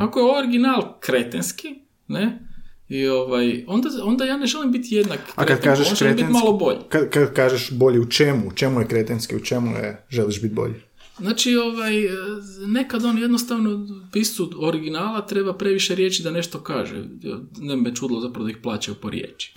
Ako je original kretenski, ne, i ovaj, onda, onda ja ne želim biti jednak A kad kažeš želim biti kretenski, malo bolji. kad, kad kažeš bolji u čemu, u čemu je kretenski, u čemu je, želiš biti bolji? Znači, ovaj, e, nekad on jednostavno piscu originala treba previše riječi da nešto kaže. Ne me čudilo zapravo da ih plaćaju po riječi.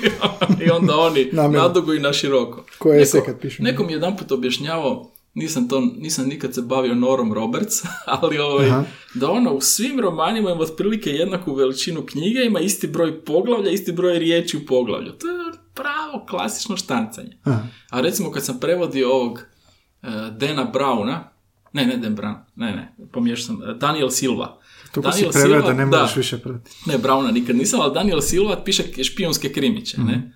I onda oni nadugo i na široko. Koje Neko- se kad pišu? Neko mi je jedanput objašnjavao, nisam, to, nisam nikad se bavio Norom Roberts, ali ovaj, Aha. da ona u svim romanima ima otprilike jednaku veličinu knjige, ima isti broj poglavlja, isti broj riječi u poglavlju. To je pravo klasično štancanje. Aha. A recimo kad sam prevodio ovog Dana Browna, ne, ne Dan Brown, ne, ne, pomiješao sam, uh, Daniel Silva. Si Daniel preveo da ne možeš više pratiti. Ne, Browna nikad nisam, ali Daniel Silva piše špijunske krimiće, ne?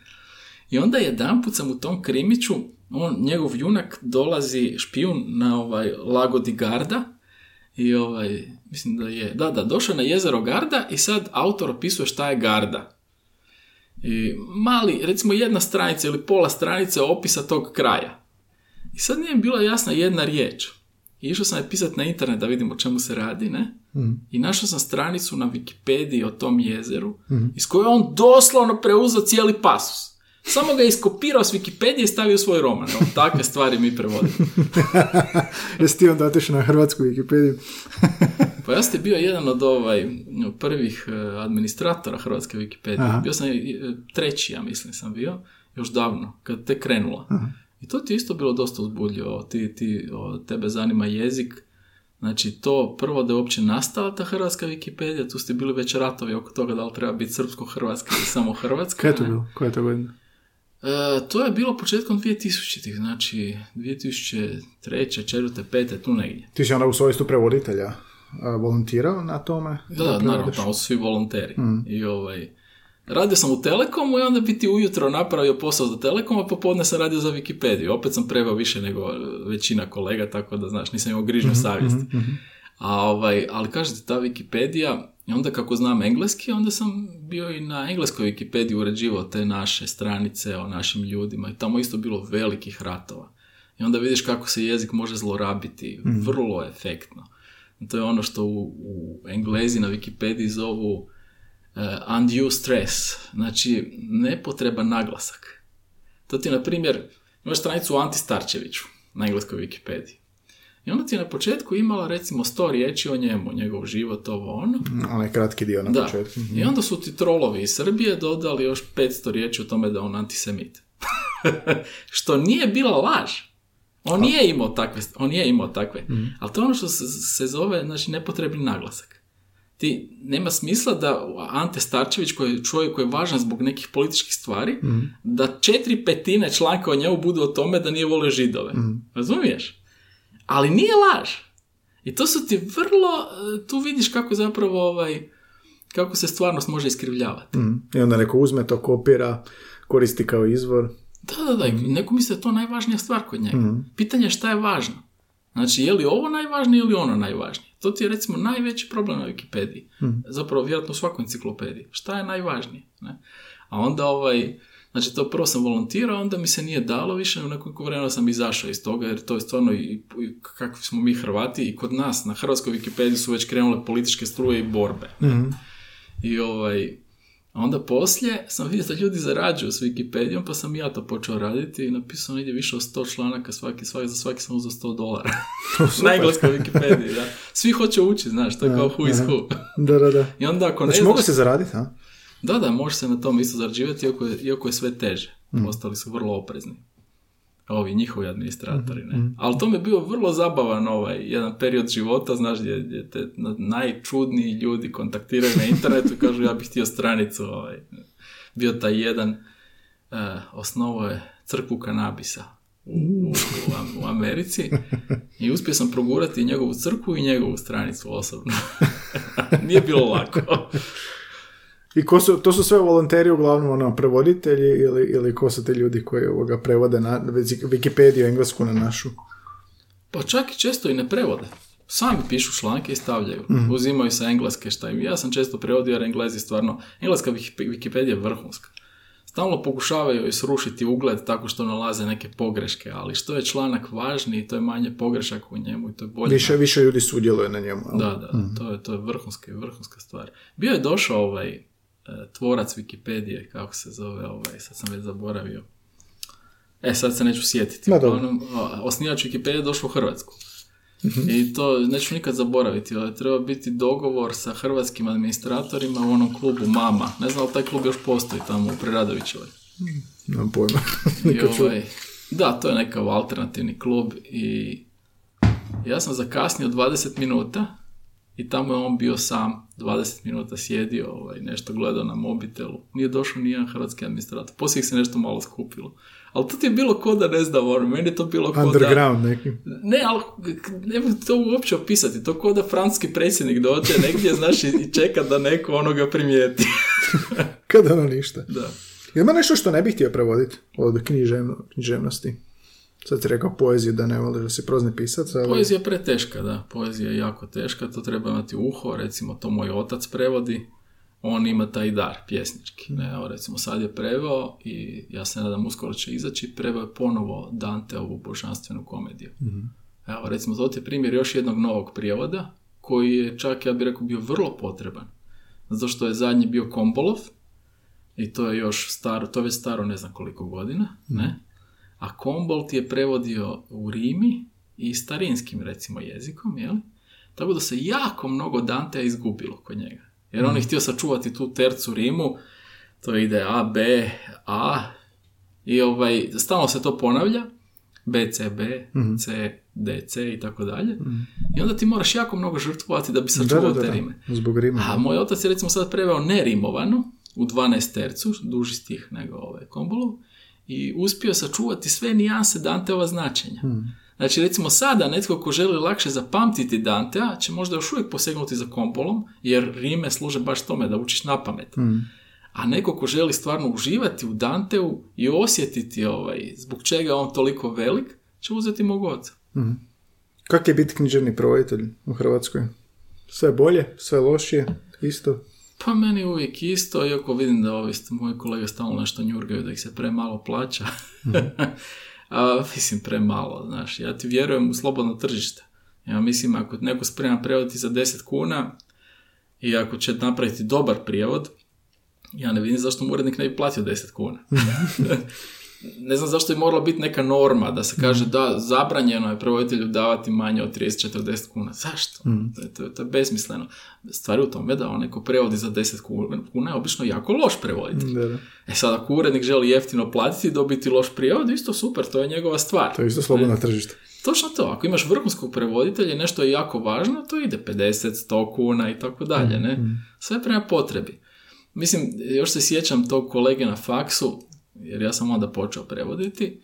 I onda jedan sam u tom krimiću, on, njegov junak dolazi špijun na ovaj lago di Garda i ovaj, mislim da je, da, da, došao na jezero Garda i sad autor opisuje šta je Garda. I mali, recimo jedna stranica ili pola stranice opisa tog kraja. I sad nije mi bila jasna jedna riječ. I išao sam je pisati na internet da vidim o čemu se radi, ne? I našao sam stranicu na Wikipediji o tom jezeru, iz koje on doslovno preuzeo cijeli pasus. Samo ga je iskopirao s Wikipedije i stavio u svoj roman. Evo, takve stvari mi prevodimo. Jesi ti onda otišao na hrvatsku Wikipediju? Pa ja ste bio jedan od ovaj, prvih eh, administratora hrvatske Wikipedije. Aha. Bio sam eh, treći, ja mislim, sam bio, još davno, kad te krenula. I to ti je isto bilo dosta uzbudljivo. Ti, ti, o, tebe zanima jezik. Znači, to prvo da je uopće nastala ta hrvatska Wikipedija, tu ste bili već ratovi oko toga da li treba biti srpsko-hrvatska ili samo hrvatska. Kada je to bilo? Koja je to godina? E, to je bilo početkom 2000-ih, znači 2003. 4. 5. tu negdje. Ti si onda u svojstvu prevoditelja a, volontirao na tome? Da, da, naravno, tamo su svi volonteri. I ovaj, radio sam u Telekomu i onda bi ti ujutro napravio posao za Telekom, a popodne sam radio za Wikipediju. Opet sam preveo više nego većina kolega, tako da, znaš, nisam imao grižnju savjesti. A, ovaj, ali kažete, ta Wikipedija, i onda kako znam engleski, onda sam bio i na engleskoj Wikipediji uređivao te naše stranice o našim ljudima i tamo isto bilo velikih ratova. I onda vidiš kako se jezik može zlorabiti, vrlo efektno. To je ono što u, u Englezi na Wikipediji zovu uh, undue stress, znači nepotreban naglasak. To ti, na primjer, imaš stranicu o Anti Starčeviću na engleskoj Wikipediji. I onda ti je na početku imala recimo 100 riječi o njemu, njegov život, ovo ono. Onaj kratki dio na Da. početku. I onda su ti trolovi iz Srbije dodali još 500 riječi o tome da on antisemit. Što nije bila laž. On nije imao takve, on nije imao takve. Ali to je ono što se, se zove, znači, nepotrebni naglasak. Ti, nema smisla da Ante Starčević, koji je čovjek koji je važan zbog nekih političkih stvari, da četiri petine članka o njemu budu o tome da nije volio židove. Razumiješ? Ali nije laž. I to su ti vrlo, e, tu vidiš kako zapravo ovaj, kako se stvarnost može iskrivljavati. Mm. I onda neko uzme to, kopira, koristi kao izvor. Da, da, da, i neko misli da je to najvažnija stvar kod njega. Pitanje je šta je važno. Znači, je li ovo najvažnije ili ono najvažnije? To ti je recimo najveći problem na Wikipediji. Zapravo, vjerojatno u svakoj enciklopediji. Šta je najvažnije? Ne? A onda ovaj, znači to prvo sam volontirao, onda mi se nije dalo više, u nekoliko vremena sam izašao iz toga, jer to je stvarno i, i kakvi smo mi Hrvati i kod nas na hrvatskoj Wikipediji su već krenule političke struje i borbe. I ovaj, a onda poslije sam vidio da ljudi zarađuju s Wikipedijom, pa sam ja to počeo raditi i napisao negdje više od 100 članaka, svaki, svaki, za svaki sam uzeo 100 dolara. Na engleskoj Wikipediji, da. Svi hoće učiti, znaš, to je kao who is who. Da, da, da. I onda ako ne Znači, mogu se zaraditi, a? Da, da, može se na tom isto zarađivati, iako je, iako je sve teže. Ostali su vrlo oprezni. Ovi njihovi administratori, ne. Ali to mi je bio vrlo zabavan ovaj, jedan period života, znaš, gdje, gdje te na- najčudniji ljudi kontaktiraju na internetu i kažu ja bih htio stranicu, ovaj. Bio taj jedan, uh, osnovao je crkvu kanabisa u, u, u, Am- u Americi i uspio sam progurati njegovu crkvu i njegovu stranicu osobno. Nije bilo lako. I ko su, to su sve volonteri, uglavnom ono, prevoditelji ili, ili ko su ti ljudi koji ovoga prevode na Wikipediju englesku na našu? Pa čak i često i ne prevode. Sami pišu članke i stavljaju. Uzimaju sa engleske šta im. Ja sam često prevodio jer englezi stvarno... Engleska Wiki- Wikipedija je vrhunska. Stalno pokušavaju srušiti ugled tako što nalaze neke pogreške, ali što je članak važniji, to je manje pogrešaka u njemu i to je bolje. Više, više ljudi sudjeluje na njemu. ali? Da, da, to je, to je vrhunska, vrhunska stvar. Bio je došao ovaj tvorac Wikipedije, kako se zove, ovaj, sad sam već zaboravio. E, sad se neću sjetiti. Ma, dobro. Osnivač Wikipedije je došao u Hrvatsku. I to neću nikad zaboraviti. Je treba biti dogovor sa hrvatskim administratorima u onom klubu Mama. Ne znam li taj klub još postoji tamo u Preradovićevoj. Nemam pojma. I ovaj, da, to je nekakav alternativni klub i ja sam zakasnio 20 minuta i tamo je on bio sam 20 minuta sjedio, ovaj, nešto gledao na mobitelu. Nije došao nijedan hrvatski administrator. Poslije ih se nešto malo skupilo. Ali to ti je bilo ko da ne znam, ono, meni je to bilo ko da... Underground neki. Ne, ali ne mogu to uopće opisati. To ko da francuski predsjednik dođe negdje, znaš, i i čeka da neko onoga primijeti. Kada ono ništa. da. Ima nešto što ne bih htio prevoditi od književno, književnosti? Sad ti rekao poeziju da ne voliš da si prozni pisac, ali... Poezija je preteška, da. Poezija je jako teška, to treba imati uho, recimo to moj otac prevodi. on ima taj dar pjesnički. Ne? Evo, recimo sad je preveo i ja se nadam uskoro će izaći, preveo je ponovo Danteovu božanstvenu komediju. Evo, recimo, to je primjer još jednog novog prijevoda, koji je čak, ja bih rekao, bio vrlo potreban. Zato što je zadnji bio Kombolov, i to je još staro, to je već staro ne znam koliko godina, ne? A Kombolt je prevodio u Rimi i starinskim, recimo, jezikom, jel? Tako da se jako mnogo Dantea izgubilo kod njega. Jer on je htio sačuvati tu tercu Rimu, to ide A, B, A, i ovaj, stalno se to ponavlja, B, C, B, C, D, C i tako dalje. I onda ti moraš jako mnogo žrtvovati da bi sačuvao da, da, te rime. Zbog Rima. A moj otac je recimo sad preveo nerimovano u 12 tercu, duži stih nego ovaj Kombolov, i uspio sačuvati sve nijanse Danteova značenja. Znači, recimo sada netko ko želi lakše zapamtiti Dantea će možda još uvijek posegnuti za Kombolom, jer rime služe baš tome da učiš na pamet. A neko ko želi stvarno uživati u Danteu i osjetiti ovaj, zbog čega je on toliko velik, će uzeti mog oca. Kak je biti književni prevoditelj u Hrvatskoj? Sve bolje, sve lošije, isto? Pa meni uvijek isto, iako vidim da ovi moji kolege stalno nešto njurgaju da ih se premalo plaća. A, mislim, premalo, znaš. Ja ti vjerujem u slobodno tržište. Ja mislim, ako neko spreman prevoditi za 10 kuna i ako će napraviti dobar prijevod, ja ne vidim zašto mu urednik ne bi platio 10 kuna. ne znam zašto je morala biti neka norma da se kaže da zabranjeno je prevoditelju davati manje od 30-40 kuna. Zašto? To, je- to, je- to je besmisleno. Stvar je u tome da onaj ko prevodi za 10 kuna, kuna je obično jako loš prevoditelj. Da, da. E sad, ako urednik želi jeftino platiti i dobiti loš prijevod, isto super, to je njegova stvar. To je isto slobodno tržište. Točno to, ako imaš vrhunskog prevoditelja i nešto je jako važno, to ide 50, 100 kuna i tako dalje, ne? Sve prema potrebi. Mislim, još se sjećam tog kolege na faksu, jer ja sam onda počeo prevoditi,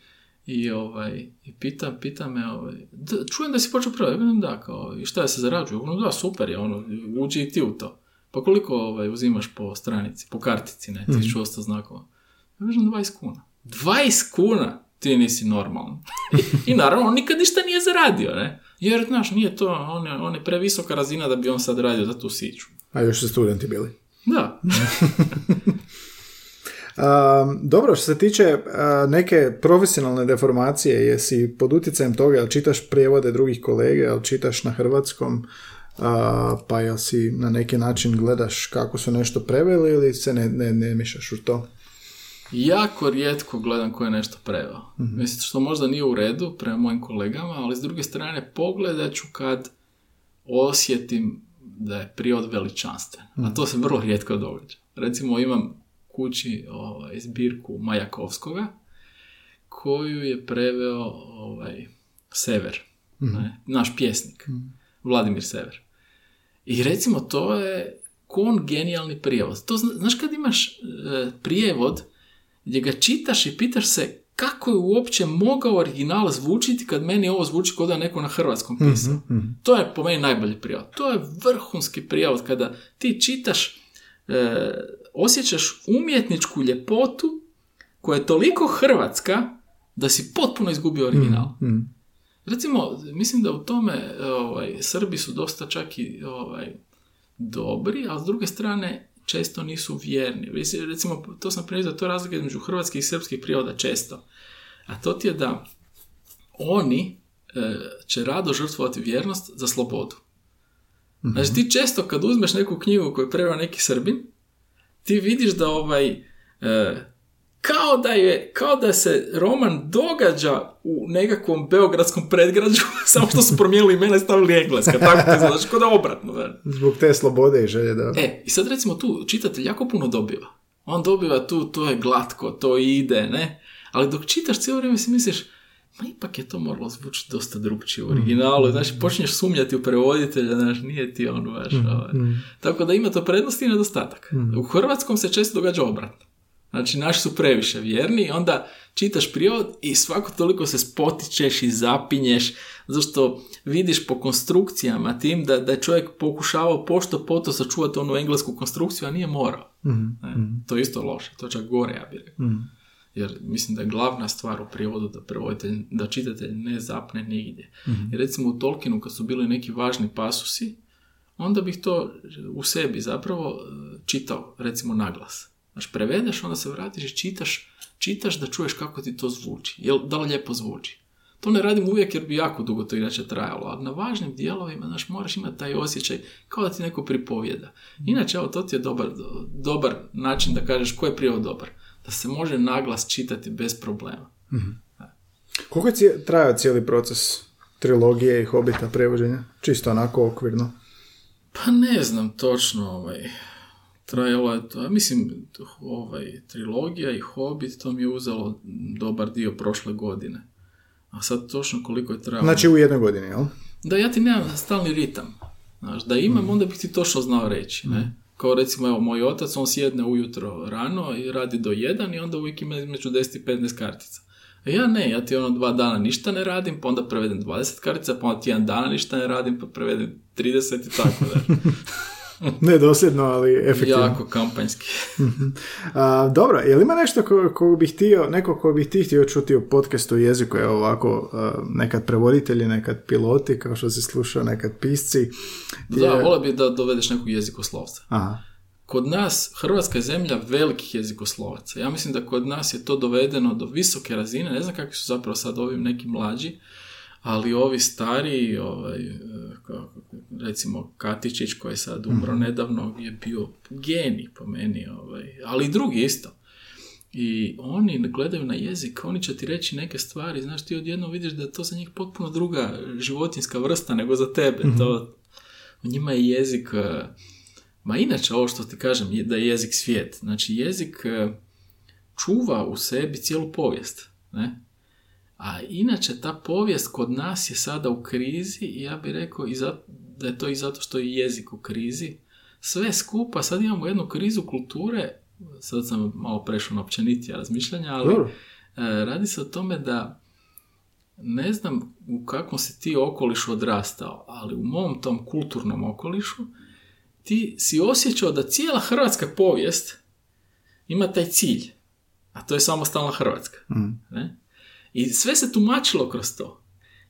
i, ovaj, i pita, pita me, ovaj, "Da, čujem da si počeo prevoditi, da, kao, i šta se zarađuju? Ono, da, super je, ono, uđi i ti u to. Pa koliko ovaj, uzimaš po stranici, po kartici, ne, 1800 znakova? Ja kažem 20 kuna. 20 kuna? Ti nisi normalan. I naravno, on nikad ništa nije zaradio, ne? Jer, znaš, nije to, on je, on je previsoka razina da bi on sad radio za tu siću. A još su studenti bili. Da, Um, dobro, što se tiče uh, neke profesionalne deformacije, jesi pod utjecajem toga, jel čitaš prijevode drugih kolege, jel čitaš na hrvatskom, uh, pa jel si na neki način gledaš kako su nešto preveli ili se ne, ne, ne mišaš u to? jako rijetko gledam ko je nešto preveo. Mislim, što možda nije u redu prema mojim kolegama, ali s druge strane pogledat ću kad osjetim da je prijevod veličanstven. A to se vrlo rijetko događa. Recimo imam kući ovaj, zbirku Majakovskoga koju je preveo ovaj, Sever, ne, naš pjesnik, Vladimir Sever. I recimo to je kon genijalni prijevod. To zna- znaš kad imaš e, prijevod gdje ga čitaš i pitaš se kako je uopće mogao original zvučiti kad meni ovo zvuči kao da je neko na hrvatskom pisao. To je po meni najbolji prijevod. To je vrhunski prijevod kada ti čitaš, e, osjećaš umjetničku ljepotu koja je toliko hrvatska da si potpuno izgubio original. Recimo, mislim da u tome ovaj, Srbi su dosta čak i ovaj, dobri, a s druge strane često nisu vjerni. Recimo, to sam prije da to je razlika između hrvatskih i srpskih prijevoda često. A to ti je da oni e, će rado žrtvovati vjernost za slobodu. Znači ti često kad uzmeš neku knjigu koju je preveo neki Srbin, ti vidiš da ovaj e, kao da je, kao da se roman događa u nekakvom beogradskom predgrađu, samo što su promijenili imena i stavili engleska, tako ti znači, kao da obratno. znaš. Zbog te slobode i želje da... E, i sad recimo tu čitatelj jako puno dobiva. On dobiva tu, to je glatko, to ide, ne? Ali dok čitaš cijelo vrijeme si misliš, ma ipak je to moralo zvučiti dosta drugčije u originalu. Znači, počneš sumnjati u prevoditelja, znaš, nije ti on baš. ovaj. Tako da ima to prednosti i nedostatak. U hrvatskom se često događa obratno. Znači, naši su previše vjerni i onda čitaš prijevod i svako toliko se spotičeš i zapinješ, zašto vidiš po konstrukcijama tim da, da je čovjek pokušavao pošto poto sačuvati onu englesku konstrukciju, a nije morao. Ne, To je isto loše, to je čak gore, ja bih rekao. Jer mislim da je glavna stvar u prijevodu da prevoditelj, da čitatelj ne zapne nigdje. Jer recimo u Tolkienu kad su bili neki važni pasusi, onda bih to u sebi zapravo e, čitao, recimo naglas. Znači, prevedeš, onda se vratiš i čitaš, čitaš da čuješ kako ti to zvuči. Jel, da li lijepo zvuči? To ne radim uvijek jer bi jako dugo to inače trajalo, ali na važnim dijelovima, znaš, moraš imati taj osjećaj kao da ti neko pripovjeda. Inače, evo, to ti je dobar, dobar način da kažeš ko je prijevod dobar. Da se može naglas čitati bez problema. Koliko je trajao cijeli proces trilogije i Hobita prevođenja? Čisto onako okvirno. Pa ne znam točno, ovaj, trajalo je to, mislim, ovaj, trilogija i Hobbit, to mi je uzelo dobar dio prošle godine. A sad točno koliko je trajalo. Znači u jednoj godini, jel? Da ja ti nemam stalni ritam. Znaš, da imam, onda bih ti točno znao reći. Ne? Kao recimo, evo, moj otac, on sjedne ujutro rano i radi do jedan i onda uvijek ima između 10 i 15 kartica. A ja ne, ja ti ono dva dana ništa ne radim, pa onda prevedem 20 kartica, pa onda tjedan dana ništa ne radim, pa prevedem 30 i tako da. Ne dosljedno, ali efektivno. jako kampanjski. A, dobro, je li ima nešto ko, ko bi htio, neko ko bi ti htio čuti u podcastu jeziku, evo ovako, a, nekad prevoditelji, nekad piloti, kao što si slušao, nekad pisci. Da, Je- volio bi da dovedeš nekog jezikoslovca. Aha, Kod nas, Hrvatska je zemlja velikih jezikoslovaca. Ja mislim da kod nas je to dovedeno do visoke razine. Ne znam kakvi su zapravo sad ovi neki mlađi, ali ovi stariji, ovaj, eh, recimo Katičić koji je sad umro nedavno, je bio genij po meni, ovaj, ali i drugi isto. I oni gledaju na jezik, oni će ti reći neke stvari, znaš, ti odjednom vidiš da je to za njih potpuno druga životinska vrsta nego za tebe. To, njima je jezik, eh, ma inače ovo što ti kažem, je da je jezik svijet. Znači jezik eh, čuva u sebi cijelu povijest, ne? A inače ta povijest kod nas je sada u krizi i ja bih rekao i za- da je to i zato što je jezik u krizi. Sve skupa, sad imamo jednu krizu kulture, sad sam malo prešao na općenitija razmišljanja, ali. E, radi se o tome da ne znam u kakvom si ti okolišu odrastao, ali u mom tom kulturnom okolišu ti si osjećao da cijela hrvatska povijest ima taj cilj, a to je samostalna Hrvatska. Ne? I sve se tumačilo kroz to.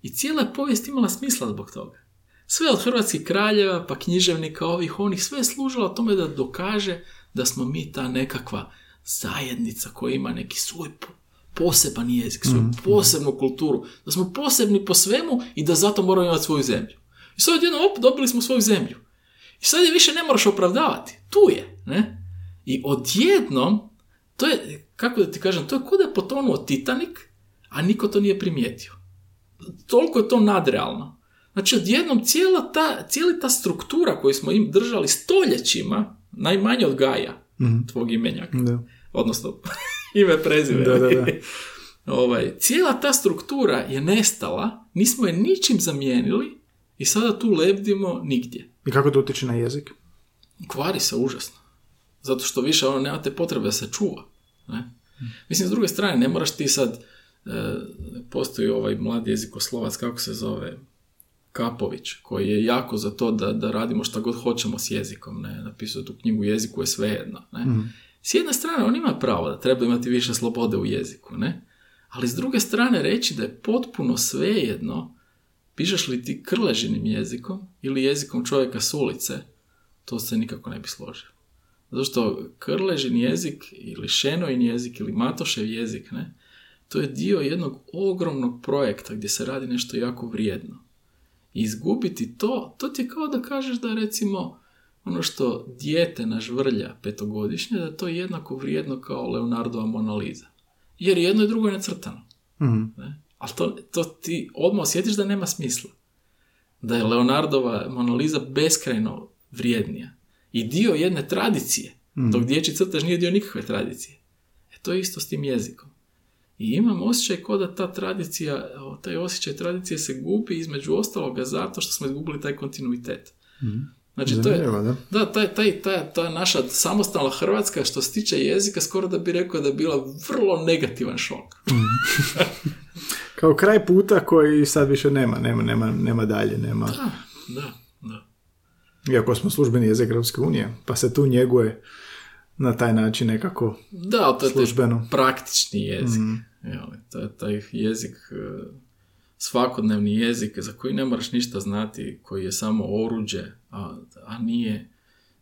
I cijela je povijest imala smisla zbog toga. Sve od hrvatskih kraljeva, pa književnika ovih, onih, sve je služilo tome da dokaže da smo mi ta nekakva zajednica koja ima neki svoj po- poseban jezik, svoju posebnu kulturu, da smo posebni po svemu i da zato moramo imati svoju zemlju. I sad odjednom, op, dobili smo svoju zemlju. I sad je više ne moraš opravdavati. Tu je, ne? I odjednom, to je, kako da ti kažem, to je kod je potonuo Titanic, a niko to nije primijetio. Toliko je to nadrealno. Znači, odjednom cijela ta, cijeli ta struktura koju smo im držali stoljećima, najmanje od Gaja, tvog imenjaka, Da. odnosno ime prezime. Da, da, da. ovaj, cijela ta struktura je nestala, nismo je ničim zamijenili i sada tu lebdimo nigdje. I kako to utječe na jezik? Kvari se užasno. Zato što više ono nema te potrebe da se čuva. Ne? Mislim, s druge strane, ne moraš ti sad, postoji ovaj mladi jezikoslovac, kako se zove, Kapović, koji je jako za to da, da radimo šta god hoćemo s jezikom. Ne? Napisao tu knjigu Jeziku je svejedno. Ne? S jedne strane, on ima pravo da treba imati više slobode u jeziku, ne? Ali s druge strane reći da je potpuno svejedno pišeš li ti krležinim jezikom ili jezikom čovjeka s ulice, to se nikako ne bi složio. Zato što krležin jezik ili šenojin jezik ili matošev jezik, ne, to je dio jednog ogromnog projekta gdje se radi nešto jako vrijedno. I izgubiti to, to ti je kao da kažeš da recimo ono što dijete nažvrlja petogodišnje, da je to jednako vrijedno kao Leonardova Mona Lisa. Jer jedno i drugo je nacrtano. Mhm. Ne? Ali to, to ti odmah osjetiš da nema smisla. Da je Leonardova Mona Lisa beskrajno vrijednija. I dio jedne tradicije. Dok dječji crtež nije dio nikakve tradicije. E to je isto s tim jezikom. I imam osjećaj kao da ta tradicija, taj osjećaj tradicije se gubi između ostaloga zato što smo izgubili taj kontinuitet. Znači, to je, da. da, taj, taj, taj, ta naša samostalna Hrvatska što se tiče jezika, skoro da bi rekao da je bila vrlo negativan šok. Kao kraj puta koji sad više nema, nema, nema, nema dalje, nema. Da, da, da. Iako smo službeni jezik Europske unije, pa se tu njeguje na taj način nekako Da, to je službeno. praktični jezik. Jel, taj, taj jezik e, svakodnevni jezik za koji ne moraš ništa znati, koji je samo oruđe, a, a nije,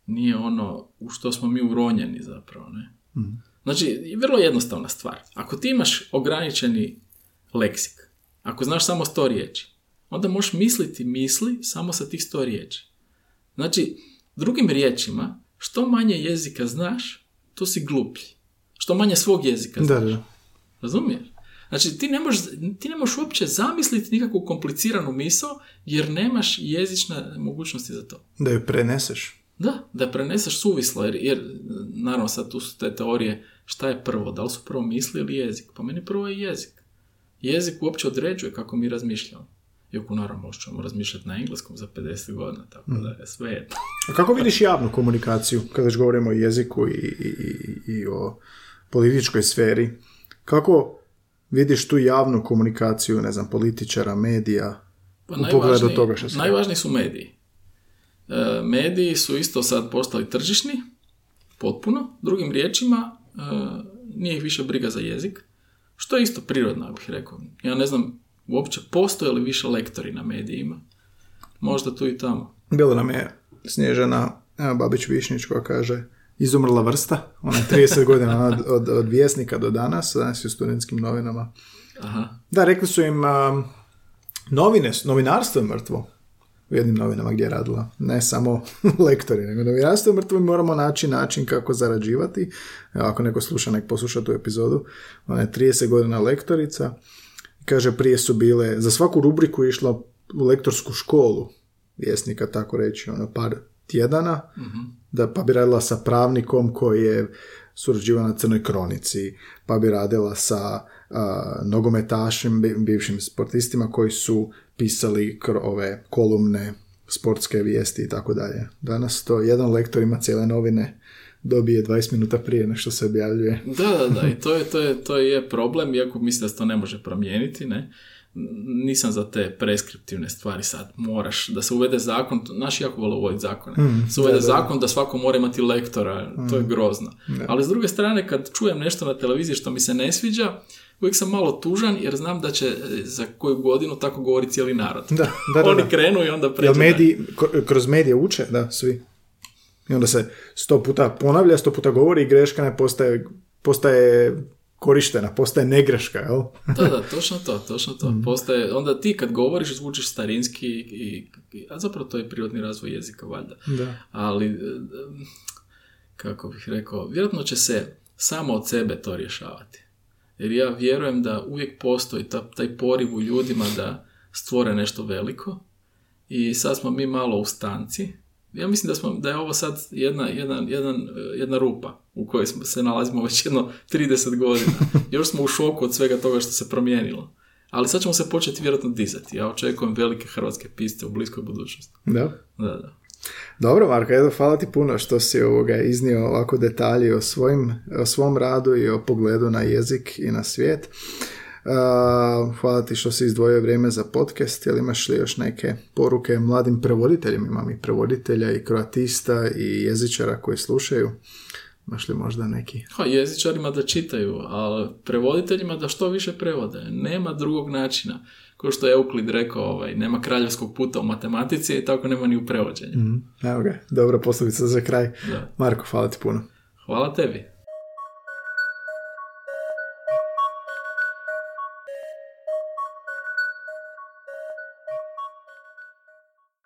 nije ono u što smo mi uronjeni zapravo. Ne? Znači, vrlo jednostavna stvar. Ako ti imaš ograničeni leksik, ako znaš samo sto riječi, onda možeš misliti misli samo sa tih sto riječi. Znači, drugim riječima, što manje jezika znaš, to si gluplji. Što manje svog jezika znaš. Da, da. Razumiješ? Znači, ti ne, možeš, ti ne možeš uopće zamisliti nikakvu kompliciranu misao, jer nemaš jezične mogućnosti za to. Da ju preneseš. Da, da preneseš suvislo, jer, jer naravno sad tu su te teorije šta je prvo, da li su prvo misli ili jezik? Pa meni prvo je jezik. Jezik uopće određuje kako mi razmišljamo. Iako naravno možemo razmišljati na engleskom za 50 godina, tako da je sve jedno. A kako vidiš javnu komunikaciju, kada već govorimo o jeziku i, i, i, i o političkoj sferi? Kako vidiš tu javnu komunikaciju, ne znam, političara, medija, Pa u pogledu najvažniji- toga što se Najvažniji su mediji. E, mediji su isto sad postali tržišni, potpuno. Drugim riječima, e, nije ih više briga za jezik, što je isto prirodno, ja bih rekao. Ja ne znam uopće postoje li više lektori na medijima. Možda tu i tamo. Bilo nam je Snježana Babić-Višnjić koja kaže izumrla vrsta, ona je 30 godina od, od, od vjesnika do danas, danas je u studentskim novinama. Aha. Da, rekli su im um, novine, novinarstvo je mrtvo u jednim novinama gdje je radila. Ne samo lektori, nego novinarstvo je mrtvo i moramo naći način kako zarađivati. Evo, ako neko sluša, nek posluša tu epizodu. Ona je 30 godina lektorica. Kaže, prije su bile, za svaku rubriku je išla u lektorsku školu vjesnika, tako reći, ono, par tjedana, da, pa bi radila sa pravnikom koji je surađivao na Crnoj kronici, pa bi radila sa a, nogometašim, bi- bivšim sportistima koji su pisali ove kolumne, sportske vijesti i tako dalje. Danas to jedan lektor ima cijele novine, dobije 20 minuta prije nego što se objavljuje. Da, da, da, i to je, to je, to je problem, iako mislim da se to ne može promijeniti, ne. Nisam za te preskriptivne stvari sad, moraš, da se uvede zakon, naši jako vole uvoditi zakone, se uvede zakon da svako mora imati lektora, to je grozno. Ali s druge strane, kad čujem nešto na televiziji što mi se ne sviđa, uvijek sam malo tužan jer znam da će e, za koju godinu tako govori cijeli narod. Da, da, da, Oni da. krenu i onda pređu. Jel mediji, kroz medije uče, da, svi. I onda se sto puta ponavlja, sto puta govori i greška ne postaje, postaje korištena, postaje negreška, jel? Da, da, točno to, točno to. Postaje, onda ti kad govoriš zvučiš starinski i, i- a zapravo to je prirodni razvoj jezika, valjda. Da. Ali, e, kako bih rekao, vjerojatno će se samo od sebe to rješavati. Jer ja vjerujem da uvijek postoji ta, taj poriv u ljudima da stvore nešto veliko i sad smo mi malo u stanci. Ja mislim da, smo, da je ovo sad jedna, jedan, jedan, jedna rupa u kojoj smo se nalazimo već jedno 30 godina. Još smo u šoku od svega toga što se promijenilo. Ali sad ćemo se početi vjerojatno dizati. Ja očekujem velike hrvatske piste u bliskoj budućnosti. Da. Da, da. Dobro, Marko, evo, hvala ti puno što si ovoga iznio ovako detalji o, svojim, o svom radu i o pogledu na jezik i na svijet. Hvala ti što si izdvojio vrijeme za podcast, jel imaš li još neke poruke mladim prevoditeljima? Imam i prevoditelja i kroatista i jezičara koji slušaju. Imaš li možda neki? Ha, jezičarima da čitaju, a prevoditeljima da što više prevode. Nema drugog načina. Kao što je Euklid rekao, ovaj, nema kraljevskog puta u matematici i tako nema ni u prevođenju. Evo ga, dobra poslovica za kraj. Da. Marko, hvala ti puno. Hvala tebi.